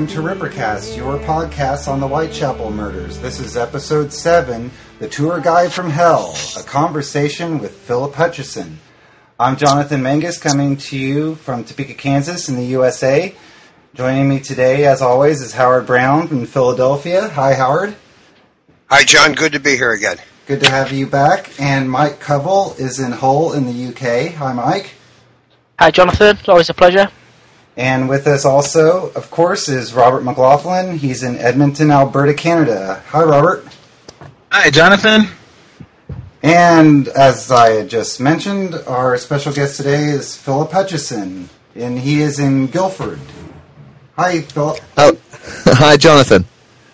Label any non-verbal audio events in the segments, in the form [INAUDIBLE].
Hello, welcome to Rippercast, your podcast on the Whitechapel murders. This is episode 7, The Tour Guide from Hell, a conversation with Philip Hutchinson. I'm Jonathan Menges coming to you from Topeka, Kansas in the USA. Joining me today, as always, is Howard Brown from Philadelphia. Hi, Howard. Hi, John. Good to be here again. Good to have you back. And Mike Covell is in Hull in the UK. Hi, Mike. Hi, Jonathan. Always a pleasure. And with us also, of course, is Robert McLaughlin. He's in Edmonton, Alberta, Canada. Hi, Robert. Hi, Jonathan. And as I had just mentioned, our special guest today is Philip Hutchinson, and he is in Guildford. Hi, Philip. Oh, [LAUGHS] hi, Jonathan.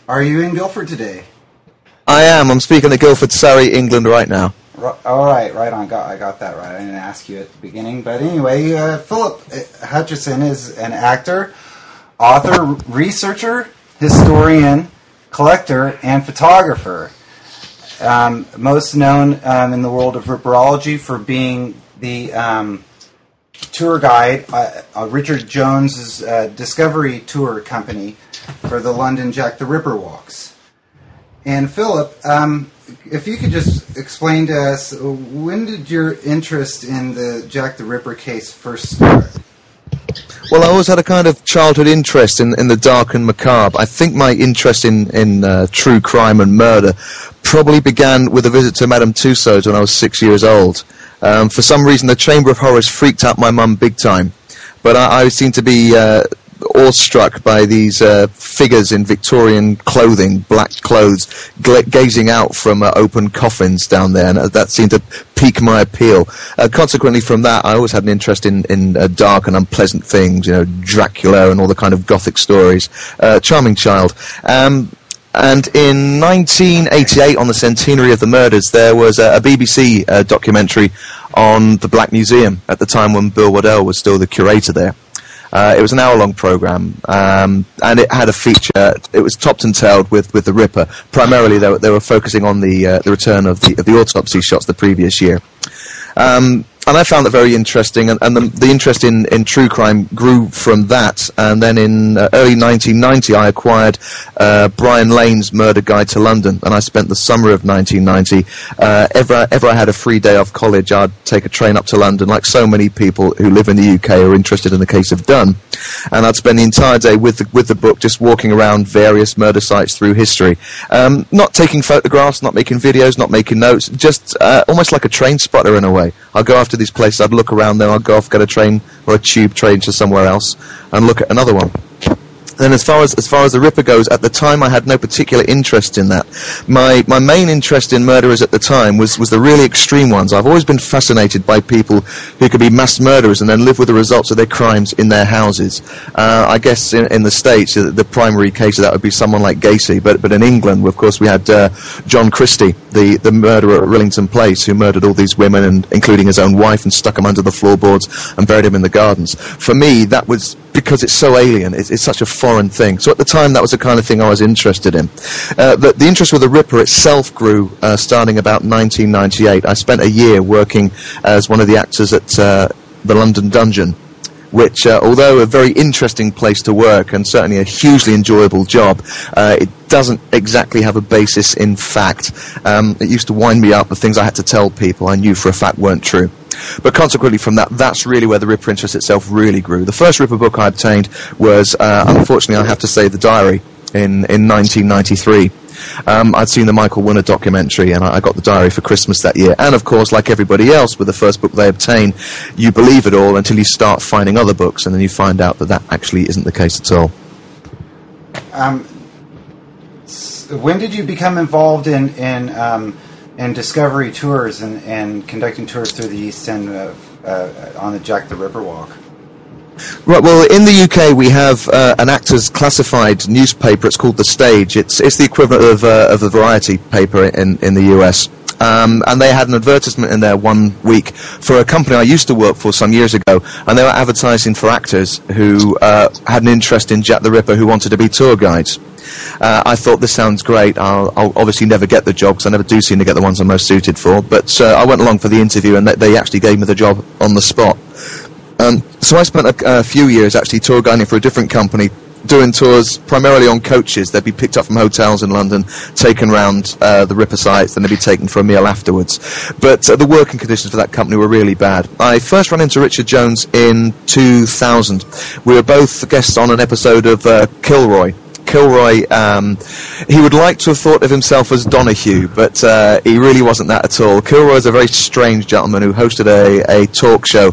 Are you in Guildford today? I am. I'm speaking at Guildford, Surrey, England right now. All right, right on. Got I got that right. I didn't ask you at the beginning, but anyway, uh, Philip uh, Hutchinson is an actor, author, researcher, historian, collector, and photographer. Um, most known um, in the world of ripperology for being the um, tour guide, uh, uh, Richard Jones's uh, Discovery Tour Company for the London Jack the Ripper walks. And Philip, um, if you could just explain to us, when did your interest in the Jack the Ripper case first start? Well, I always had a kind of childhood interest in, in the dark and macabre. I think my interest in, in uh, true crime and murder probably began with a visit to Madame Tussauds when I was six years old. Um, for some reason, the Chamber of Horrors freaked out my mum big time. But I, I seemed to be uh, awestruck by these uh, figures in Victorian clothing, black clothes, gazing out from uh, open coffins down there, and uh, that seemed to pique my appeal. Uh, consequently, from that, I always had an interest in, in uh, dark and unpleasant things, you know, Dracula and all the kind of gothic stories. Uh, charming child. Um, and in 1988, on the centenary of the murders, there was a, a BBC documentary on the Black Museum at the time when Bill Waddell was still the curator there. Uh, it was an hour-long program, um, and it had a feature. It was topped and tailed with, with the Ripper. Primarily, they were, they were focusing on the uh, the return of the of the autopsy shots the previous year. Um, and I found that very interesting, and, and the, the interest in, in true crime grew from that. And then in uh, early 1990, I acquired uh, Brian Lane's Murder Guide to London, and I spent the summer of 1990. Uh, ever, ever I had a free day off college, I'd take a train up to London, like so many people who live in the UK are interested in the case of Dunn. And I'd spend the entire day with the, with the book, just walking around various murder sites through history. Um, not taking photographs, not making videos, not making notes, just uh, almost like a train spotter in a way. I'll go after these places, I'd look around them, I'd go off, get a train or a tube train to somewhere else, and look at another one. Then, as far as as far as the Ripper goes, at the time I had no particular interest in that. My my main interest in murderers at the time was was the really extreme ones. I've always been fascinated by people who could be mass murderers and then live with the results of their crimes in their houses. Uh, I guess in, in the states, uh, the primary case of that would be someone like Gacy, but but in England, of course, we had uh, John Christie, the the murderer at Rillington Place, who murdered all these women and including his own wife and stuck them under the floorboards and buried them in the gardens. For me, that was because it's so alien. It's, it's such a foreign thing. So at the time, that was the kind of thing I was interested in. Uh, the, the interest with the Ripper itself grew uh, starting about 1998. I spent a year working as one of the actors at uh, the London Dungeon. Which, uh, although a very interesting place to work and certainly a hugely enjoyable job, uh, it doesn't exactly have a basis in fact. Um, it used to wind me up with things I had to tell people I knew for a fact weren't true. But consequently from that, that's really where the Ripper interest itself really grew. The first Ripper book I obtained was, uh, unfortunately, I have to say, The Diary in, in 1993. Um, I'd seen the Michael Winner documentary, and I, I got the diary for Christmas that year. And of course, like everybody else, with the first book they obtain, you believe it all until you start finding other books, and then you find out that that actually isn't the case at all. Um, when did you become involved in in um, in discovery tours and, and conducting tours through the East End of, uh, on the Jack the Ripper walk? Right. Well, in the UK, we have uh, an actors classified newspaper. It's called The Stage. It's it's the equivalent of uh, of the Variety paper in in the US. Um, and they had an advertisement in there one week for a company I used to work for some years ago, and they were advertising for actors who uh, had an interest in Jack the Ripper who wanted to be tour guides. Uh, I thought this sounds great. I'll, I'll obviously never get the job because I never do seem to get the ones I'm most suited for. But uh, I went along for the interview, and they, they actually gave me the job on the spot. Um, so I spent a, a few years actually tour guiding for a different company doing tours primarily on coaches. They'd be picked up from hotels in London, taken round uh, the Ripper sites, then they'd be taken for a meal afterwards. But uh, the working conditions for that company were really bad. I first ran into Richard Jones in 2000. We were both guests on an episode of uh, Kilroy. Kilroy, um, he would like to have thought of himself as Donahue, but uh, he really wasn't that at all. Kilroy is a very strange gentleman who hosted a, a talk show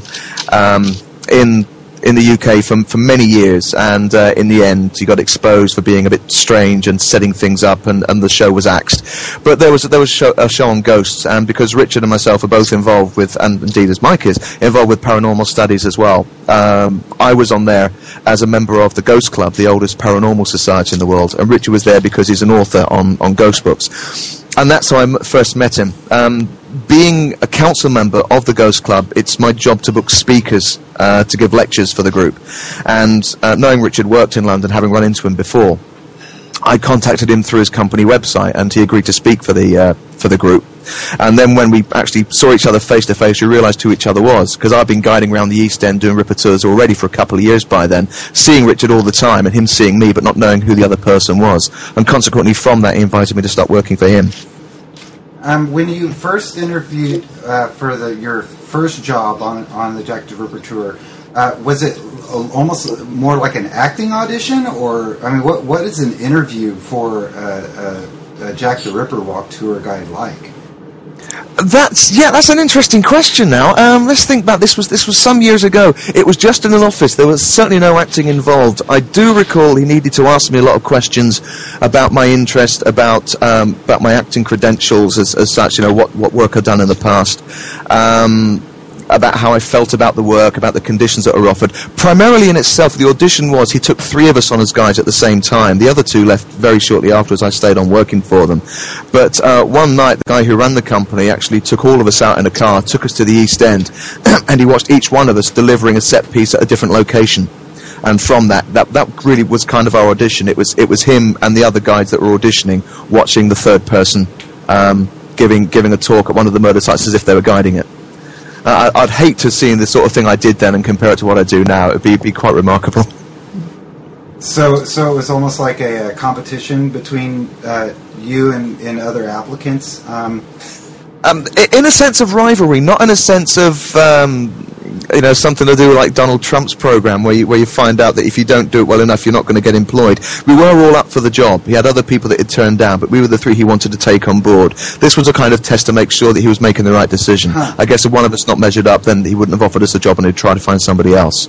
um, in in the UK for, for many years, and uh, in the end, he got exposed for being a bit strange and setting things up, and, and the show was axed. But there was there was show, a show on ghosts, and because Richard and myself are both involved with, and indeed as Mike is involved with paranormal studies as well, um, I was on there as a member of the Ghost Club, the oldest paranormal society in the world, and Richard was there because he's an author on on ghost books and that's how I m- first met him. Um, being a council member of the Ghost Club, it's my job to book speakers uh, to give lectures for the group. And uh, knowing Richard worked in London, having run into him before, I contacted him through his company website, and he agreed to speak for the uh, for the group. And then when we actually saw each other face to face, we realised who each other was because I've been guiding around the East End doing Ripper tours already for a couple of years by then, seeing Richard all the time and him seeing me, but not knowing who the other person was. And consequently, from that, he invited me to start working for him. Um, when you first interviewed uh, for the your first job on on the Jack the Ripper tour, uh, was it almost more like an acting audition, or I mean, what what is an interview for uh, uh, a Jack the Ripper walk tour guide like? That's yeah, that's an interesting question. Now, um, let's think back. This was this was some years ago. It was just in an office. There was certainly no acting involved. I do recall he needed to ask me a lot of questions about my interest, about um, about my acting credentials as, as such. You know what what work I'd done in the past. Um, about how I felt about the work, about the conditions that were offered. Primarily in itself, the audition was he took three of us on as guides at the same time. The other two left very shortly afterwards. I stayed on working for them. But uh, one night, the guy who ran the company actually took all of us out in a car, took us to the East End, [CLEARS THROAT] and he watched each one of us delivering a set piece at a different location. And from that, that, that really was kind of our audition. It was, it was him and the other guides that were auditioning, watching the third person um, giving, giving a talk at one of the murder sites as if they were guiding it. I- I'd hate to have seen the sort of thing I did then and compare it to what I do now. It'd be, be quite remarkable. So so it was almost like a, a competition between uh, you and, and other applicants. Um, Um, in a sense of rivalry, not in a sense of um, you know something to do with like Donald Trump's program, where you where you find out that if you don't do it well enough, you're not going to get employed. We were all up for the job. He had other people that he'd turned down, but we were the three he wanted to take on board. This was a kind of test to make sure that he was making the right decision. Huh. I guess if one of us not measured up, then he wouldn't have offered us a job, and he'd try to find somebody else.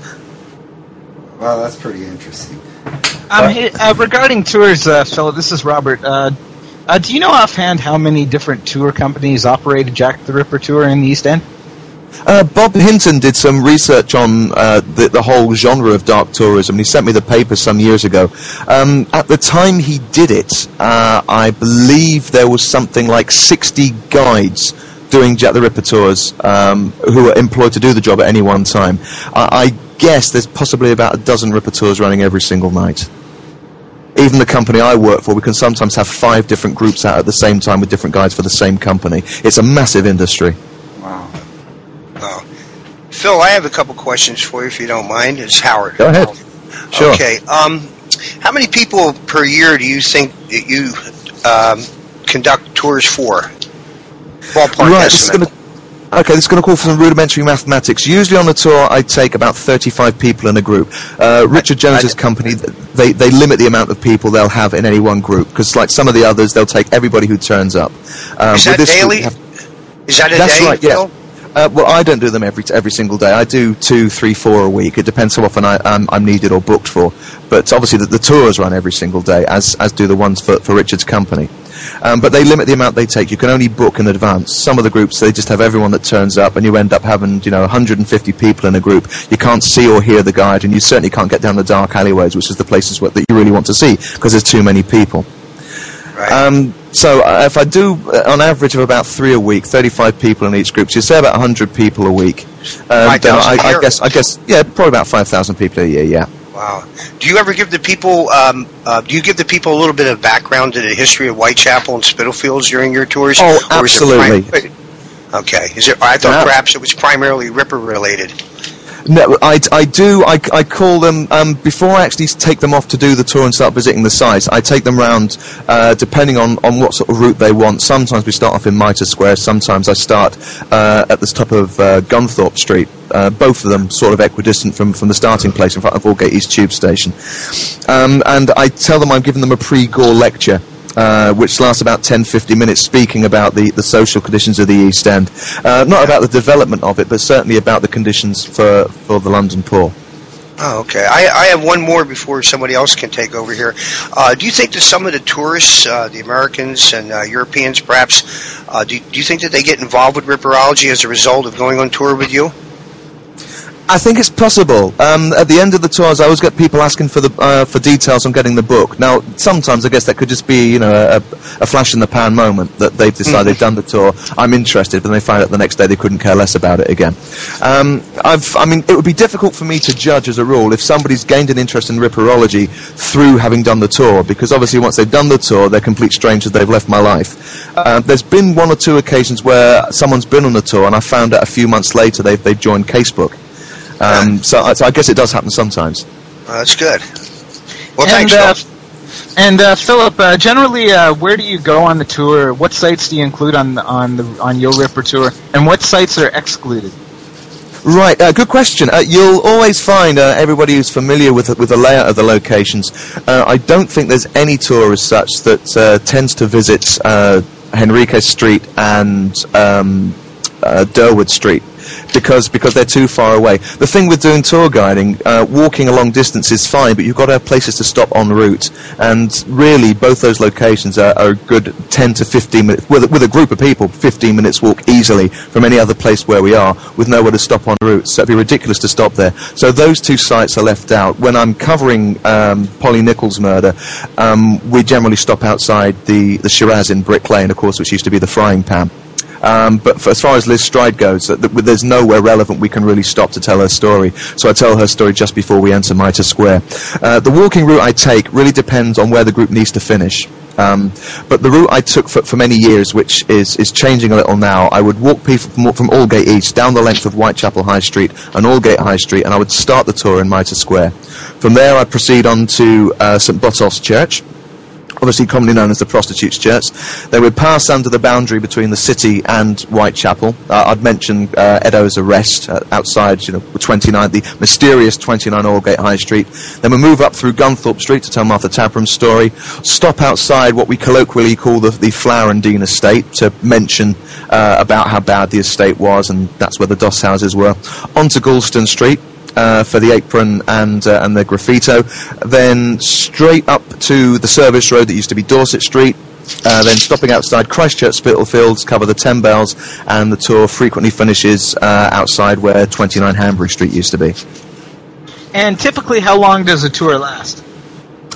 well, that's pretty interesting. Um, hey, uh, regarding tours, uh, Philip, this is Robert. Uh, do you know offhand how many different tour companies operate Jack the Ripper tour in the East End? Uh, Bob Hinton did some research on uh, the, the whole genre of dark tourism. He sent me the paper some years ago. Um, at the time he did it, uh, I believe there was something like 60 guides doing Jack the Ripper tours um, who were employed to do the job at any one time. I, I guess there's possibly about a dozen Ripper tours running every single night. Even the company I work for, we can sometimes have five different groups out at the same time with different guides for the same company. It's a massive industry. Wow. Oh. Phil, I have a couple questions for you if you don't mind. It's Howard. Go ahead. Sure. Okay. Um, how many people per year do you think that you um, conduct tours for? Ballpark Right, estimate. Okay, this is going to call for some rudimentary mathematics. Usually on the tour, I take about 35 people in a group. Uh, Richard Jones's company, they, they limit the amount of people they'll have in any one group, because like some of the others, they'll take everybody who turns up. Um, Is that this group, daily? we have- Is that a That's day, right, yeah. Phil? Uh, well, I don't do them every every single day. I do two, three, four a week. It depends how often I, I'm, I'm needed or booked for. But obviously, the, the tours run every single day, as as do the ones for, for Richard's company. Um, but they limit the amount they take. You can only book in advance. Some of the groups they just have everyone that turns up, and you end up having you know 150 people in a group. You can't see or hear the guide, and you certainly can't get down the dark alleyways, which is the places that you really want to see because there's too many people. Right. Um, so uh, if I do, uh, on average, of about three a week, 35 people in each group, so you say about 100 people a week. And, 5,000 uh, I, I guess, I guess, yeah, probably about 5,000 people a year, yeah. Wow. Do you ever give the people? Um, uh, do you give the people a little bit of background to the history of Whitechapel and Spitalfields during your tours? Oh, Or is absolutely. prim- okay. Is it? I thought Yeah. perhaps it was primarily Ripper related. No, I, I do. I, I call them um, before I actually take them off to do the tour and start visiting the sites. I take them round uh, depending on, on what sort of route they want. Sometimes we start off in Mitre Square. Sometimes I start uh, at the top of uh, Gunthorpe Street. Uh, both of them sort of equidistant from, from the starting place in front of Aldgate East Tube Station. Um, and I tell them I'm giving them a pre-Gore lecture uh, which lasts about 10 15 minutes, speaking about the, the social conditions of the East End. Uh, not about the development of it, but certainly about the conditions for, for the London poor. Oh, okay. I, I have one more before somebody else can take over here. Uh, do you think that some of the tourists, uh, the Americans and uh, Europeans perhaps, uh, do, do you think that they get involved with ripperology as a result of going on tour with you? I think it's possible. Um, at the end of the tours, I always get people asking for the uh, for details on getting the book. Now, sometimes I guess that could just be you know a, a flash in the pan moment that they've decided they've done the tour. I'm interested, but then they find out the next day they couldn't care less about it again. Um, I've, I mean, it would be difficult for me to judge as a rule if somebody's gained an interest in ripperology through having done the tour, because obviously once they've done the tour, they're complete strangers. They've left my life. Uh, there's been one or two occasions where someone's been on the tour, and I found out a few months later they've, they've joined Casebook. Um, so, I- so I guess it does happen sometimes. Uh, that's good. Well, and thanks, uh, Phil. and uh, Philip, uh, generally, uh, where do you go on the tour? What sites do you include on the, on the on your Ripper tour, and what sites are excluded? Right, uh, good question. Uh, you'll always find uh, everybody who's familiar with the- with the layout of the locations. Uh, I don't think there's any tour as such that uh, tends to visit uh, Henriques Street and um, uh, Durward Street. Because because they're too far away. The thing with doing tour guiding, uh, walking a long distance is fine, but you've got to have places to stop en route. And really, both those locations are, are a good 10 to 15 minutes with, a- with a group of people. 15 minutes walk easily from any other place where we are, with nowhere to stop en route. So it'd be ridiculous to stop there. So those two sites are left out. When I'm covering um, Polly Nichols' murder, um, we generally stop outside the the Shiraz in Brick Lane, of course, which used to be the frying pan. Um, but for, as far as Liz Stride goes, th- there's nowhere relevant we can really stop to tell her story. So I tell her story just before we enter Mitre Square. Uh, the walking route I take really depends on where the group needs to finish. Um, but the route I took for, for many years, which is, is changing a little now, I would walk people from, from Aldgate East down the length of Whitechapel High Street and Aldgate High Street, and I would start the tour in Mitre Square. From there, I'd proceed on to uh, St Botolph's Church, obviously commonly known as the Prostitutes Church. They would pass under the boundary between the city and Whitechapel. Uh, I'd mention uh, Eddowes' arrest uh, outside, you know, 29, the mysterious 29 Aldgate High Street. Then we move up through Gunthorpe Street to tell Martha Tabram's story. Stop outside what we colloquially call the, the Flower and Dean estate to mention uh, about how bad the estate was, and that's where the Doss houses were. Onto Goulston Street, uh, for the apron and uh, and the graffito. Then straight up to the service road that used to be Dorset Street. Uh, then stopping outside Christchurch Spitalfields, cover the Ten Bells, and the tour frequently finishes uh, outside where 29 Hanbury Street used to be. And typically, how long does a tour last?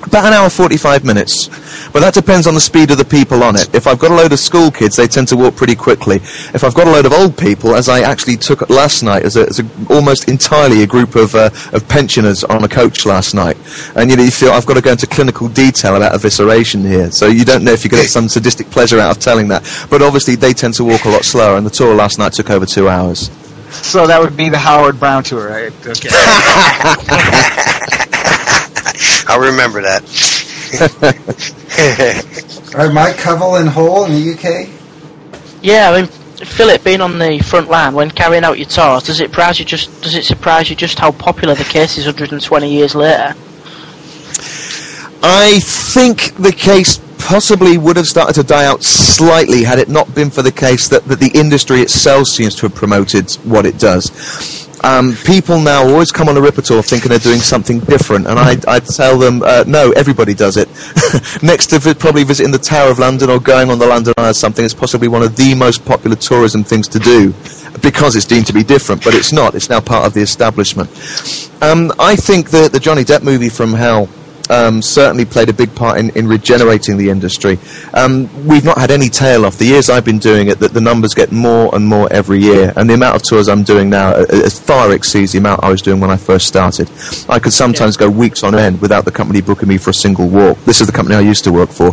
About an hour 45 minutes. But that depends on the speed of the people on it. If I've got a load of school kids, they tend to walk pretty quickly. If I've got a load of old people, as I actually took last night, as, a, as a, almost entirely a group of, uh, of pensioners on a coach last night, and you know, you feel I've got to go into clinical detail about evisceration here, so you don't know if you get some sadistic pleasure out of telling that. But obviously, they tend to walk a lot slower, and the tour last night took over two hours. So that would be the Howard Brown tour, right? Okay. [LAUGHS] I'll remember that. [LAUGHS] Are Mike Covell in Hull in the UK. Yeah, I mean, Philip being on the front line when carrying out your tours, does it surprise you just does it surprise you just how popular the case is 120 years later? I think the case possibly would have started to die out slightly had it not been for the case that, that the industry itself seems to have promoted what it does. Um, people now always come on a Ripper tour thinking they're doing something different, and I, I tell them, uh, no, everybody does it. [LAUGHS] Next to vi- probably visiting the Tower of London or going on the London Eye or something, it's possibly one of the most popular tourism things to do because it's deemed to be different, but it's not. It's now part of the establishment. Um, I think that the Johnny Depp movie from Hell um, certainly played a big part in, in regenerating the industry. Um, we've not had any tail off. The years I've been doing it, that the numbers get more and more every year, and the amount of tours I'm doing now uh, uh, far exceeds the amount I was doing when I first started. I could sometimes go weeks on end without the company booking me for a single walk. This is the company I used to work for,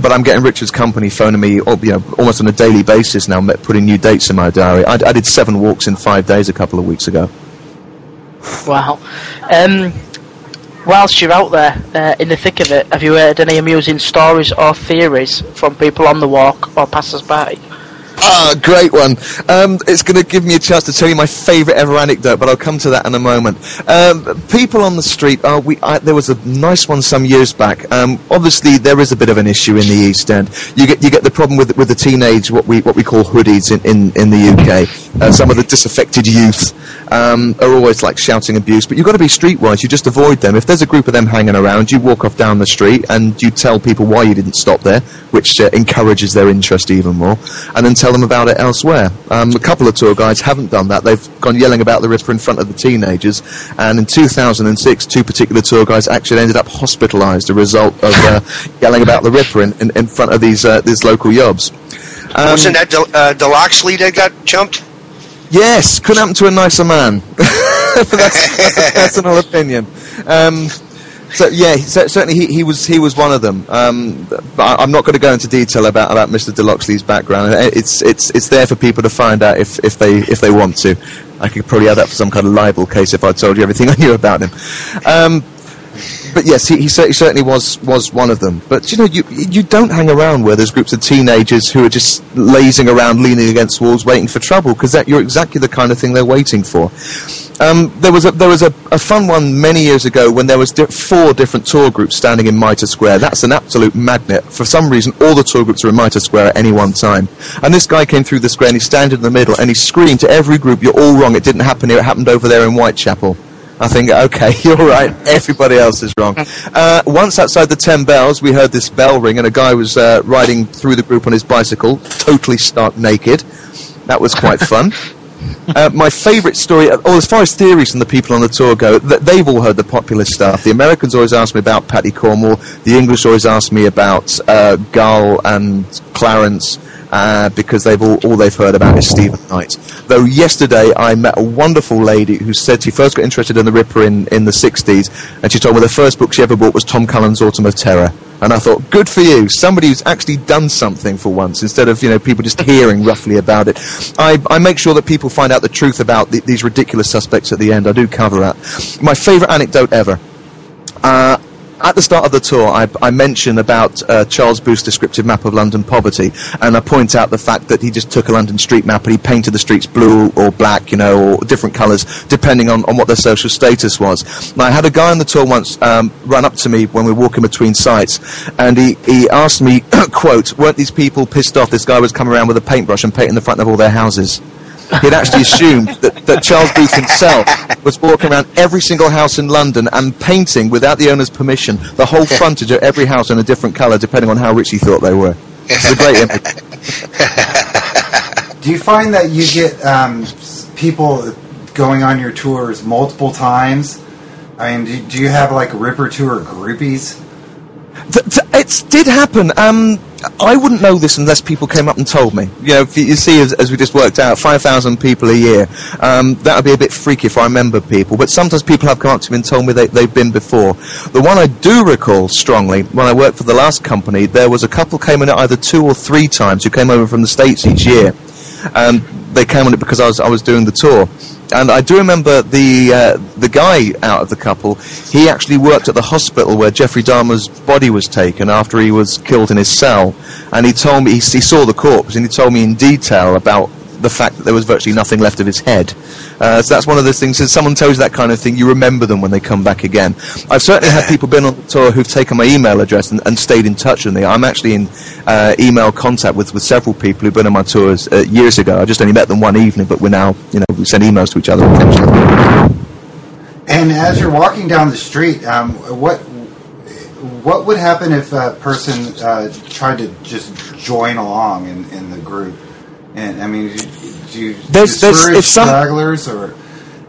but I'm getting Richard's company phoning me, oh, you know, almost on a daily basis now, putting new dates in my diary. I, I did seven walks in five days a couple of weeks ago. Wow. Um, whilst you're out there uh, in the thick of it, have you heard any amusing stories or theories from people on the walk or passers by? Ah, great one. Um, it's going to give me a chance to tell you my favourite ever anecdote, but I'll come to that in a moment. Um, people on the street, uh, we, I, there was a nice one some years back. Um, obviously, there is a bit of an issue in the East End. You get you get the problem with with the teenage, what we what we call hoodies in in, in the UK. Uh, some of the disaffected youth um, are always like shouting abuse, but you've got to be streetwise. You just avoid them. If there's a group of them hanging around, you walk off down the street and you tell people why you didn't stop there, which uh, encourages their interest even more, and then tell them about it elsewhere. Um, a couple of tour guides haven't done that. They've gone yelling about the Ripper in front of the teenagers, and in 2006, two particular tour guides actually ended up hospitalised as a result of uh, [LAUGHS] yelling about the Ripper in, in, in front of these uh, these local yobs. Um, Wasn't that Del- uh, Deloxley that got jumped? Yes, couldn't happen to a nicer man. [LAUGHS] that's, that's a [LAUGHS] personal opinion. Um, so yeah, certainly he, he was he was one of them. Um, I, I'm not going to go into detail about, about Mr. Deloxley's background. It's it's it's there for people to find out if, if they if they want to. I could probably add that for some kind of libel case if I told you everything [LAUGHS] I knew about him. Um, but yes, he, he, certainly was was one of them. But you know, you you don't hang around where there's groups of teenagers who are just lazing around, leaning against walls, waiting for trouble, because that you're exactly the kind of thing they're waiting for. Um, there was a there was a, a fun one many years ago when there was di- four different tour groups standing in Mitre Square. That's an absolute magnet. For some reason, all the tour groups are in Mitre Square at any one time. And this guy came through the square and he standing in the middle and he screamed to every group, "You're all wrong. It didn't happen here. It happened over there in Whitechapel." I think, okay, [LAUGHS] you're right. Everybody else is wrong. [LAUGHS] Uh, once outside the Ten Bells, we heard this bell ring, and a guy was uh, riding through the group on his bicycle, totally stark naked. That was quite [LAUGHS] fun. Uh, my favourite story, uh, oh, as far as theories from the people on the tour go, th- they've all heard the popular stuff. The Americans always ask me about Paddy Cornwell. The English always ask me about uh, Gull and Clarence. Uh, because they've all, all they've heard about is Stephen Knight. Though yesterday I met a wonderful lady who said she first got interested in the Ripper in, in the 60s, and she told me the first book she ever bought was Tom Cullen's Autumn of Terror. And I thought, good for you, somebody who's actually done something for once, instead of you know people just hearing roughly about it. I, I make sure that people find out the truth about the, these ridiculous suspects at the end. I do cover that. My favourite anecdote ever. Uh, at the start of the tour, I, I mention about uh, Charles Booth's descriptive map of London poverty, and I point out the fact that he just took a London street map and he painted the streets blue or black, you know, or different colours depending on, on what their social status was. And I had a guy on the tour once um, run up to me when we were walking between sites, and he, he asked me, [COUGHS] quote, weren't these people pissed off this guy was coming around with a paintbrush and painting the front of all their houses? He'd actually assumed that, that Charles Booth himself was walking around every single house in London and painting, without the owner's permission, the whole [LAUGHS] frontage of every house in a different colour, depending on how rich he thought they were. It's a great image. [LAUGHS] Do you find that you get um, people going on your tours multiple times? I mean, do, do you have like Ripper Tour groupies? Th- th- it did happen. Um, I wouldn't know this unless people came up and told me. You know, you see, as, as we just worked out, 5,000 people a year. Um, that would be a bit freaky if I remember people. But sometimes people have come up to me and told me they, they've been before. The one I do recall strongly, when I worked for the last company, there was a couple came in either two or three times who came over from the States each year. And they came on it because I was, I was doing the tour. And I do remember the uh, the guy out of the couple. He actually worked at the hospital where Jeffrey Dahmer's body was taken after he was killed in his cell. And he told me he, he saw the corpse, and he told me in detail about the fact that there was virtually nothing left of his head. Uh, so that's one of those things. If someone tells you that kind of thing, you remember them when they come back again. I've certainly had people been on tour who've taken my email address and, and stayed in touch with me. I'm actually in uh, email contact with, with several people who've been on my tours uh, years ago. I just only met them one evening, but we're now, you know, we send emails to each other. And as you're walking down the street, um, what what would happen if a person uh, tried to just join along in, in the group? And I mean, do you, There's- there's- discourage some- stragglers or?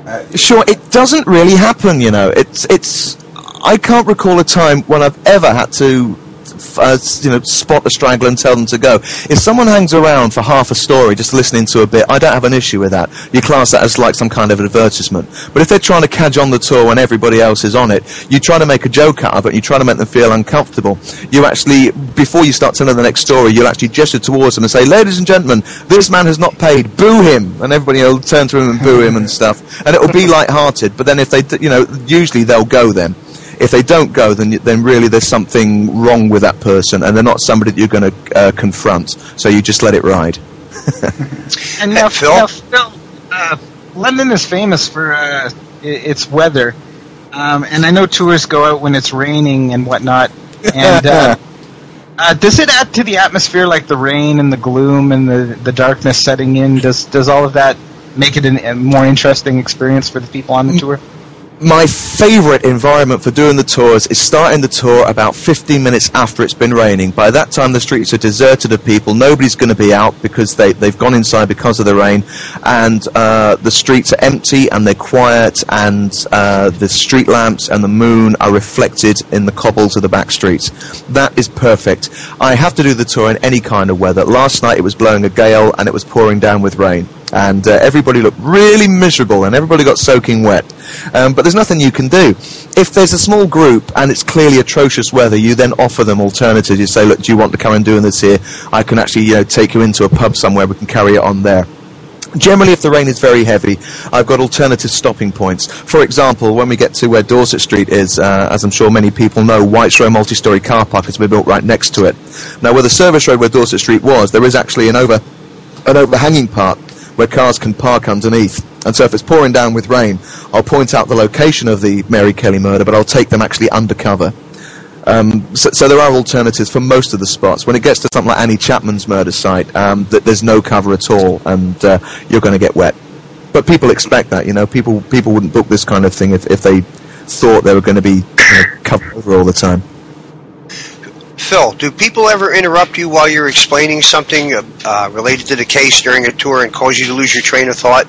Uh, Sure, it doesn't really happen, you know. It's it's. I can't recall a time when I've ever had to uh, you know, spot a straggler and tell them to go. If someone hangs around for half a story just listening to a bit, I don't have an issue with that. You class that as like some kind of advertisement. But if they're trying to cadge on the tour when everybody else is on it, you try to make a joke out of it. You try to make them feel uncomfortable. You actually, before you start telling the next story, you'll actually gesture towards them and say, "Ladies and gentlemen, this man has not paid. Boo him!" And everybody will turn to him and boo him and stuff. And it will be [LAUGHS] light-hearted. But then if they, you know, usually they'll go then. If they don't go, then then really there's something wrong with that person, and they're not somebody that you're going to uh, confront. So you just let it ride. [LAUGHS] And now, Phil? now, Phil uh, London is famous for uh, its weather, um, and I know tourists go out when it's raining and whatnot. And uh, [LAUGHS] uh, does it add to the atmosphere, like the rain and the gloom and the the darkness setting in? Does does all of that make it an, a more interesting experience for the people on the tour? My favourite environment for doing the tours is starting the tour about 15 minutes after it's been raining. By that time, the streets are deserted of people. Nobody's going to be out because they, they've gone inside because of the rain. And uh, the streets are empty and they're quiet, and uh, the street lamps and the moon are reflected in the cobbles of the back streets. That is perfect. I have to do the tour in any kind of weather. Last night, it was blowing a gale and it was pouring down with rain and uh, everybody looked really miserable and everybody got soaking wet. Um, but there's nothing you can do. If there's a small group and it's clearly atrocious weather, you then offer them alternatives. You say, look, do you want to come and doing this here? I can actually you know, take you into a pub somewhere. We can carry it on there. Generally, if the rain is very heavy, I've got alternative stopping points. For example, when we get to where Dorset Street is, uh, as I'm sure many people know, White's Row multi-storey car park has been built right next to it. Now, where the service road where Dorset Street was, there is actually an over an overhanging part where cars can park underneath. And so if it's pouring down with rain, I'll point out the location of the Mary Kelly murder, but I'll take them actually undercover. Um, so, so there are alternatives for most of the spots. When it gets to something like Annie Chapman's murder site, um, th- there's no cover at all, and uh, you're going to get wet. But people expect that, you know. People people wouldn't book this kind of thing if, if they thought they were going to be you know, covered over all the time. Phil, do people ever interrupt you while you're explaining something uh, related to the case during a tour and cause you to lose your train of thought?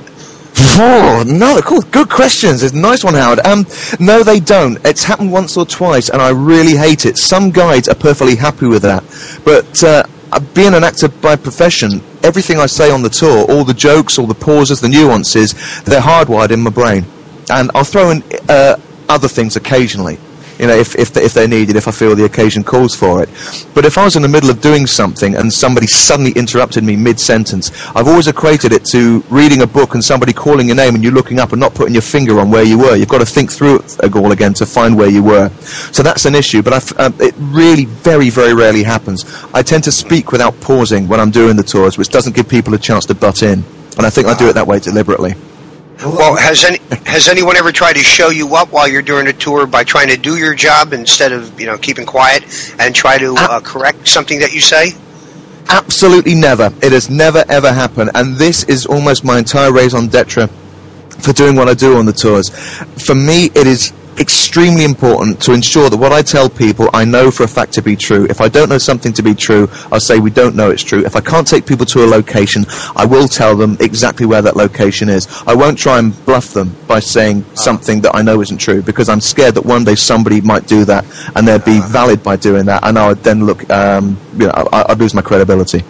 Oh, no, cool. Good questions. It's a nice one, Howard. Um, no, they don't. It's happened once or twice, and I really hate it. Some guides are perfectly happy with that. But uh, uh, being an actor by profession, everything I say on the tour, all the jokes, all the pauses, the nuances, they're hardwired in my brain. And I'll throw in uh, other things occasionally. You know, if, if, if they're needed, if I feel the occasion calls for it. But if I was in the middle of doing something and somebody suddenly interrupted me mid-sentence, I've always equated it to reading a book and somebody calling your name and you looking up and not putting your finger on where you were. You've got to think through it all again to find where you were. So that's an issue, but um, it really very, very rarely happens. I tend to speak without pausing when I'm doing the tours, which doesn't give people a chance to butt in. And I think I do it that way deliberately. Well, has any has anyone ever tried to show you up while you're doing a tour by trying to do your job instead of you know keeping quiet and try to uh, correct something that you say? Absolutely never. It has never ever happened, and this is almost my entire raison d'etre for doing what I do on the tours. For me, it is extremely important to ensure that what I tell people I know for a fact to be true. If I don't know something to be true, I'll say we don't know it's true. If I can't take people to a location, I will tell them exactly where that location is. I won't try and bluff them by saying something that I know isn't true because I'm scared that one day somebody might do that and they'd be valid by doing that, and I would then look, um, you know, I, I'd lose my credibility.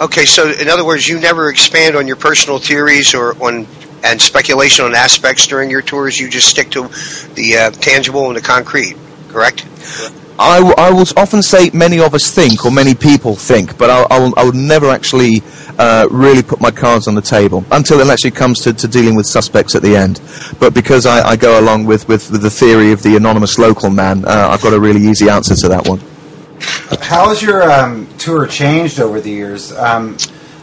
Okay, so in other words, you never expand on your personal theories or on and speculation on aspects during your tours. You just stick to the uh, tangible and the concrete. Correct? I, w- I will often say many of us think, or many people think, but I'll, I'll, I would never actually uh, really put my cards on the table until it actually comes to, to dealing with suspects at the end. But because I, I go along with, with the theory of the anonymous local man, uh, I've got a really easy answer to that one. How has your um, tour changed over the years? Um,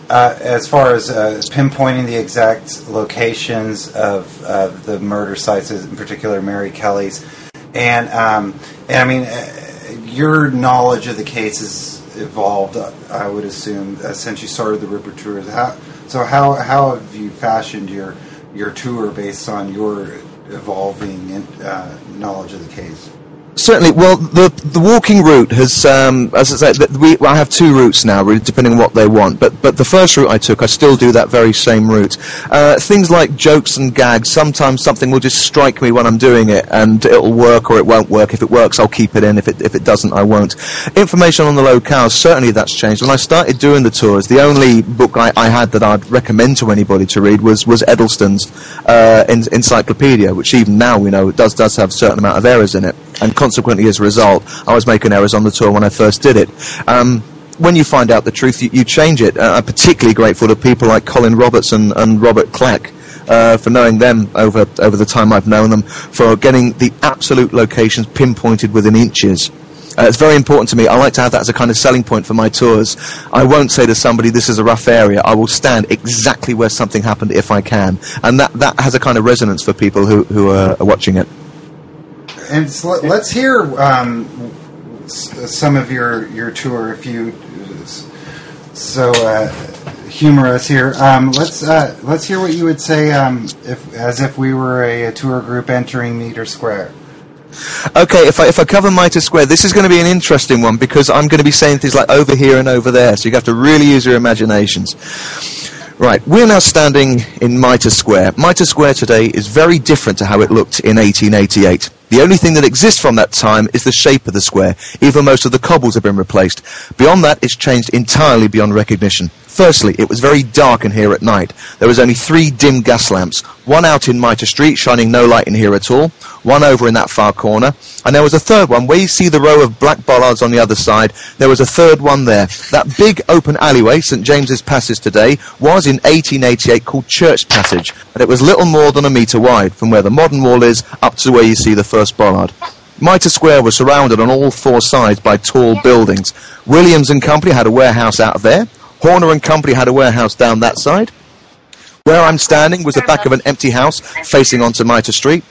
uh, as far as uh, pinpointing the exact locations of the murder sites, in particular Mary Kelly's, and um, and I mean, uh, your knowledge of the case has evolved. I would assume uh, since you started the Ripper tours. How, so how how have you fashioned your your tour based on your evolving uh, knowledge of the case? Certainly. Well, the the walking route has, um, as I th- we I have two routes now, really, depending on what they want. But but the first route I took, I still do that very same route. Uh, things like jokes and gags. Sometimes something will just strike me when I'm doing it, and it'll work or it won't work. If it works, I'll keep it in. If it if it doesn't, I won't. Information on the locales. Certainly, that's changed. When I started doing the tours, the only book I, I had that I'd recommend to anybody to read was was Eddleston's uh, en- encyclopedia, which even now we know does does have a certain amount of errors in it and consequently, as a result, I was making errors on the tour when I first did it. Um, when you find out the truth, you, you change it. Uh, I'm particularly grateful to people like Colin Robertson and Robert Clack. Uh, for knowing them over over the time I've known them, for getting the absolute locations pinpointed within inches. Uh, it's very important to me. I like to have that as a kind of selling point for my tours. I won't say to somebody, this is a rough area. I will stand exactly where something happened if I can. And that, that has a kind of resonance for people who, who are watching it and so let's hear um, some of your your tour if you so uh, humor us here. Um, let's uh, let's hear what you would say um, if as if we were a, a, tour group entering Mitre Square. Okay, if I if I cover Mitre Square, this is going to be an interesting one because I'm going to be saying things like over here and over there, so you have to really use your imaginations. Right, we're now standing in Mitre Square. Mitre Square today is very different to how it looked in 1888. The only thing that exists from that time is the shape of the square. Even most of the cobbles have been replaced. Beyond that, it's changed entirely beyond recognition. Firstly, it was very dark in here at night. There was only three dim gas lamps. One out in Mitre Street, shining no light in here at all. One over in that far corner. And there was a third one, where you see the row of black bollards on the other side. There was a third one there. That big open alleyway, St James's Passage today, was in 1888 called Church Passage. And it was little more than a metre wide, from where the modern wall is up to where you see the first bollard. Mitre Square was surrounded on all four sides by tall buildings. Williams and Company had a warehouse out there. Horner and Company had a warehouse down that side. Where I'm standing was the back of an empty house facing onto Mitre Street.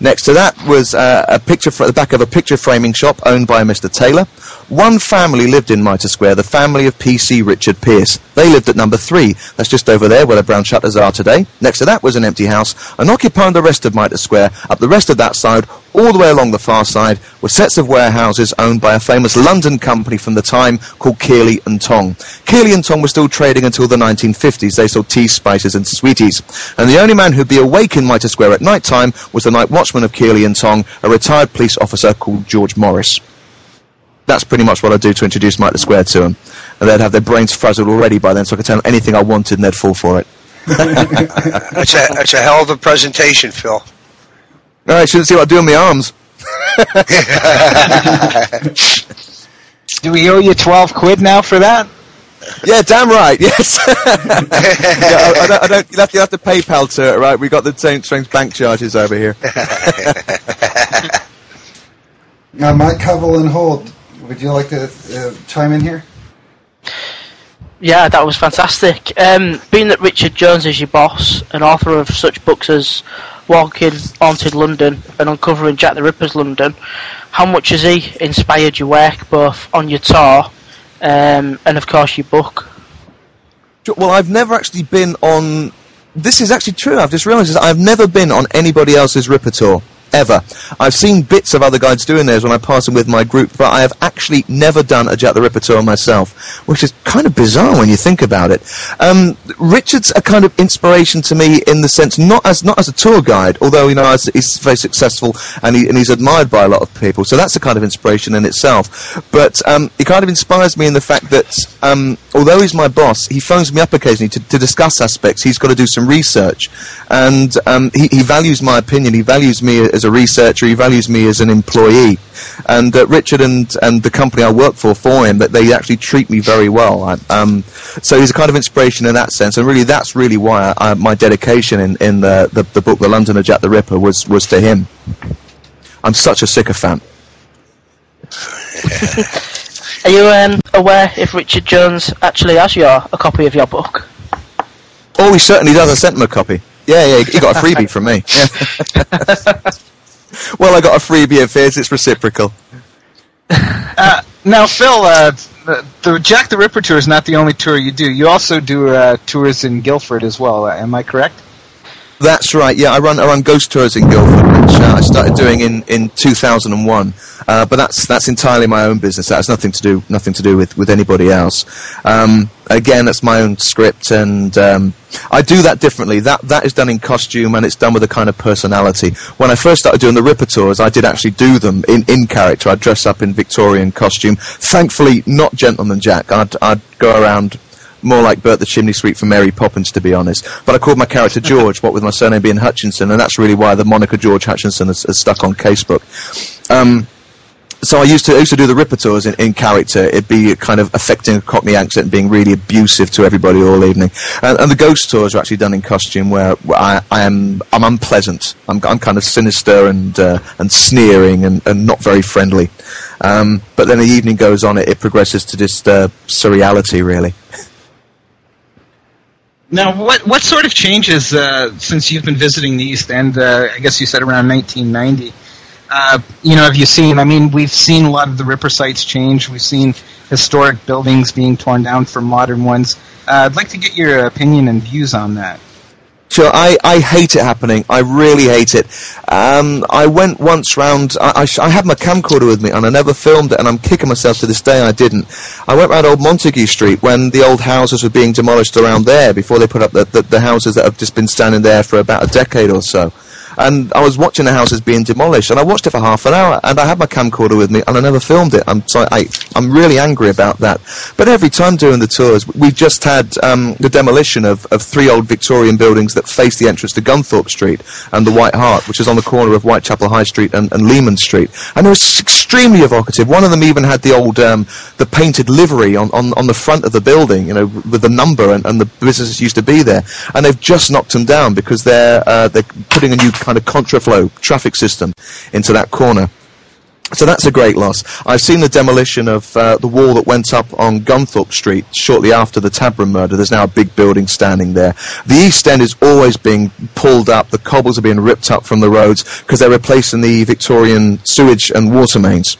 Next to that was uh, a picture fr- the back of a picture framing shop owned by Mr. Taylor. One family lived in Mitre Square, the family of P.C. Richard Pearce. They lived at number three. That's just over there where the brown shutters are today. Next to that was an empty house, and occupying the rest of Mitre Square, up the rest of that side, all the way along the far side, were sets of warehouses owned by a famous London company from the time called Kearley and Tong. Kearley and Tong were still trading until the 1950s. They sold tea, spices, and sweeties. And the only man who'd be awake in Mitre Square at night time was the night watchman of Kearley and Tong, a retired police officer called George Morris that's pretty much what I do to introduce Mitre Square to them. And they'd have their brains frazzled already by then, so I could tell them anything I wanted and they'd fall for it. [LAUGHS] that's, a, that's a hell of a presentation, Phil. All right, shouldn't see what I do in my arms. [LAUGHS] do we owe you 12 quid now for that? Yeah, damn right. Yes. [LAUGHS] yeah, I, I, don't, I don't, you have to, you have to PayPal to it, right? We got the same strange bank charges over here. [LAUGHS] Now, Mike Covell and Hull, would you like to uh, chime in here? Yeah, that was fantastic. Um, being that Richard Jones is your boss and author of such books as Walking Haunted London and Uncovering Jack the Ripper's London, how much has he inspired your work both on your tour um, and, of course, your book? Well, I've never actually been on. This is actually true. I've just realised I've never been on anybody else's Ripper tour ever. I've seen bits of other guides doing theirs when I pass them with my group, but I have actually never done a Jack the Ripper tour myself, which is kind of bizarre when you think about it. Um, Richard's a kind of inspiration to me in the sense, not as not as a tour guide, although you know he's very successful and, he, and he's admired by a lot of people, so that's a kind of inspiration in itself. But um, he kind of inspires me in the fact that um, although he's my boss, he phones me up occasionally to, to discuss aspects. He's got to do some research, and um, he, he values my opinion. He values me as a researcher. He values me as an employee. And uh, Richard and, and the company I work for for him, that they actually treat me very well. I, um, so he's a kind of inspiration in that sense. And really, that's really why I, my dedication in, in the, the, the book, The London of Jack the Ripper, was, was to him. I'm such a sycophant. [LAUGHS] Are you um, aware if Richard Jones actually has your a copy of your book? Oh, he certainly does. I sent him a copy. Yeah, yeah, he got a freebie from me. Yeah. [LAUGHS] [LAUGHS] well, I got a freebie of his. It's reciprocal. [LAUGHS] Uh, now, Phil, uh, the, the, Jack the Ripper tour is not the only tour you do. You also do uh, tours in Guildford as well. Uh, am I correct? That's right. Yeah, I run I run ghost tours in Guildford, which uh, I started doing in, in 2001. Uh, but that's that's entirely my own business. That has nothing to do nothing to do with, with anybody else. Um, again, that's my own script, and um, I do that differently. That that is done in costume, and it's done with a kind of personality. When I first started doing the Ripper tours, I did actually do them in, in character. I'd dress up in Victorian costume. Thankfully, not Gentleman Jack. I'd I'd go around more like Bert the Chimney Sweep from Mary Poppins, to be honest. But I called my character George, what with my surname being Hutchinson, and that's really why the moniker George Hutchinson has, is stuck on Casebook. Um, so I used to I used to do the Ripper tours in, in character. It'd be kind of affecting a Cockney accent and being really abusive to everybody all evening. And, and the Ghost tours are actually done in costume, where, where I, I, am I'm unpleasant. I'm, I'm kind of sinister and uh, and sneering and, and not very friendly. Um, but then the evening goes on, it, it progresses to just uh, surreality, really. [LAUGHS] Now, what what sort of changes uh, since you've been visiting the East End? Uh, I guess you said around 1990. Uh, you know, have you seen? I mean, we've seen a lot of the Ripper sites change. We've seen historic buildings being torn down for modern ones. Uh, I'd like to get your opinion and views on that. Sure, I, I hate it happening. I really hate it. Um, I went once round. I, I, I, had my camcorder with me, and I never filmed it. And I'm kicking myself to this day I didn't. I went round Old Montague Street when the old houses were being demolished around there before they put up the, the, the houses that have just been standing there for about a decade or so and I was watching the houses being demolished, and I watched it for half an hour, and I had my camcorder with me, and I never filmed it. I'm so I, I'm really angry about that. But every time doing the tours, we just had um, the demolition of, of three old Victorian buildings that face the entrance to Gunthorpe Street and the White Hart, which is on the corner of Whitechapel High Street and, and Leman Street, and it was extremely evocative. One of them even had the old um, the painted livery on, on, on the front of the building, you know, with the number and, and the businesses used to be there, and they've just knocked them down because they're uh, they're putting a new kind of contraflow traffic system into that corner. So that's a great loss. I've seen the demolition of uh, the wall that went up on Gunthorpe Street shortly after the Tabram murder. There's now a big building standing there. The East End is always being pulled up. The cobbles are being ripped up from the roads because they're replacing the Victorian sewage and water mains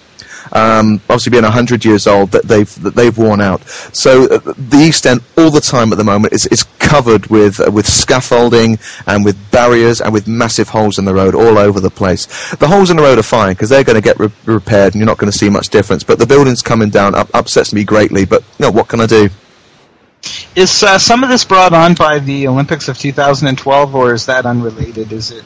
um, obviously being 100 years old, that they've that they've worn out. So uh, the East End, all the time at the moment, is, is covered with uh, with scaffolding and with barriers and with massive holes in the road all over the place. The holes in the road are fine because they're going to get re- repaired and you're not going to see much difference. But the buildings coming down up, upsets me greatly. But you know, what can I do? Is uh, some of this brought on by the Olympics of 2012, or is that unrelated? Is it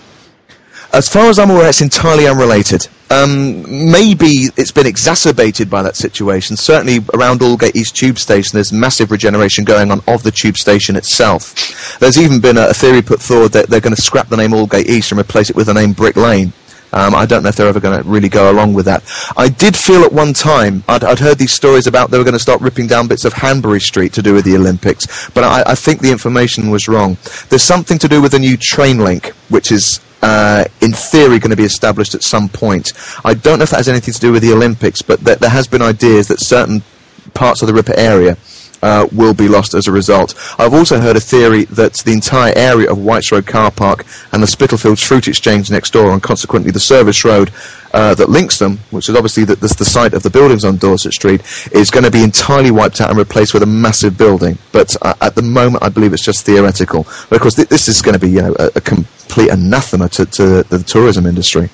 as far as I'm aware, it's entirely unrelated. Um, maybe it's been exacerbated by that situation. Certainly around Aldgate East Tube Station, there's massive regeneration going on of the tube station itself. There's even been a, a theory put forward that they're going to scrap the name Aldgate East and replace it with the name Brick Lane. Um, I don't know if they're ever going to really go along with that. I did feel at one time, I'd, I'd heard these stories about they were going to start ripping down bits of Hanbury Street to do with the Olympics, but I, I think the information was wrong. There's something to do with the new train link, which is uh, in theory, going to be established at some point. I don't know if that has anything to do with the Olympics, but th- there has been ideas that certain parts of the Ripper area uh, will be lost as a result. I've also heard a theory that the entire area of Whites Row car park and the Spitalfields fruit exchange next door, and consequently the service road uh, that links them, which is obviously the, the, the, site of the buildings on Dorset Street, is going to be entirely wiped out and replaced with a massive building. But uh, at the moment, I believe it's just theoretical. But of course, th- this is going to be you know, a, a complete anathema to, to the tourism industry.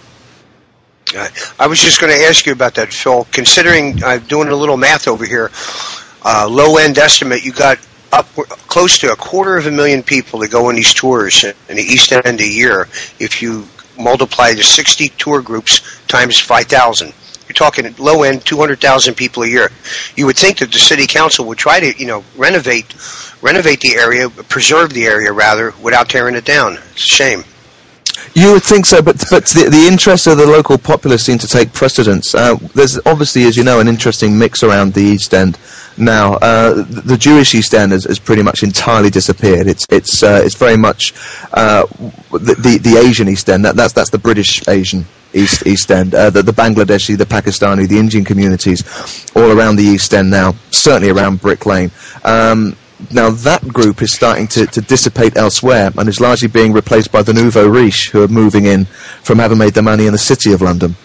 I was just going to ask you about that, Phil. Considering I'm uh, doing a little math over here, uh, low end estimate, you got up close to a quarter of a million people to go on these tours in the East End a year. If you multiply the 60 tour groups times 5,000, you're talking low end 200,000 people a year. You would think that the city council would try to, you know, renovate renovate the area, preserve the area rather, without tearing it down. It's a shame. You would think so, but but the, the interests of the local populace seem to take precedence. Uh, there's obviously, as you know, an interesting mix around the East End now. Uh, the Jewish East End has, has, pretty much entirely disappeared. It's it's uh, it's very much uh, the, the, the Asian East End. That, that's that's the British Asian East East End. Uh, the, the Bangladeshi, the Pakistani, the Indian communities, all around the East End now. Certainly around Brick Lane. Um, now that group is starting to, to dissipate elsewhere and is largely being replaced by the nouveau riche who are moving in from having made their money in the city of London.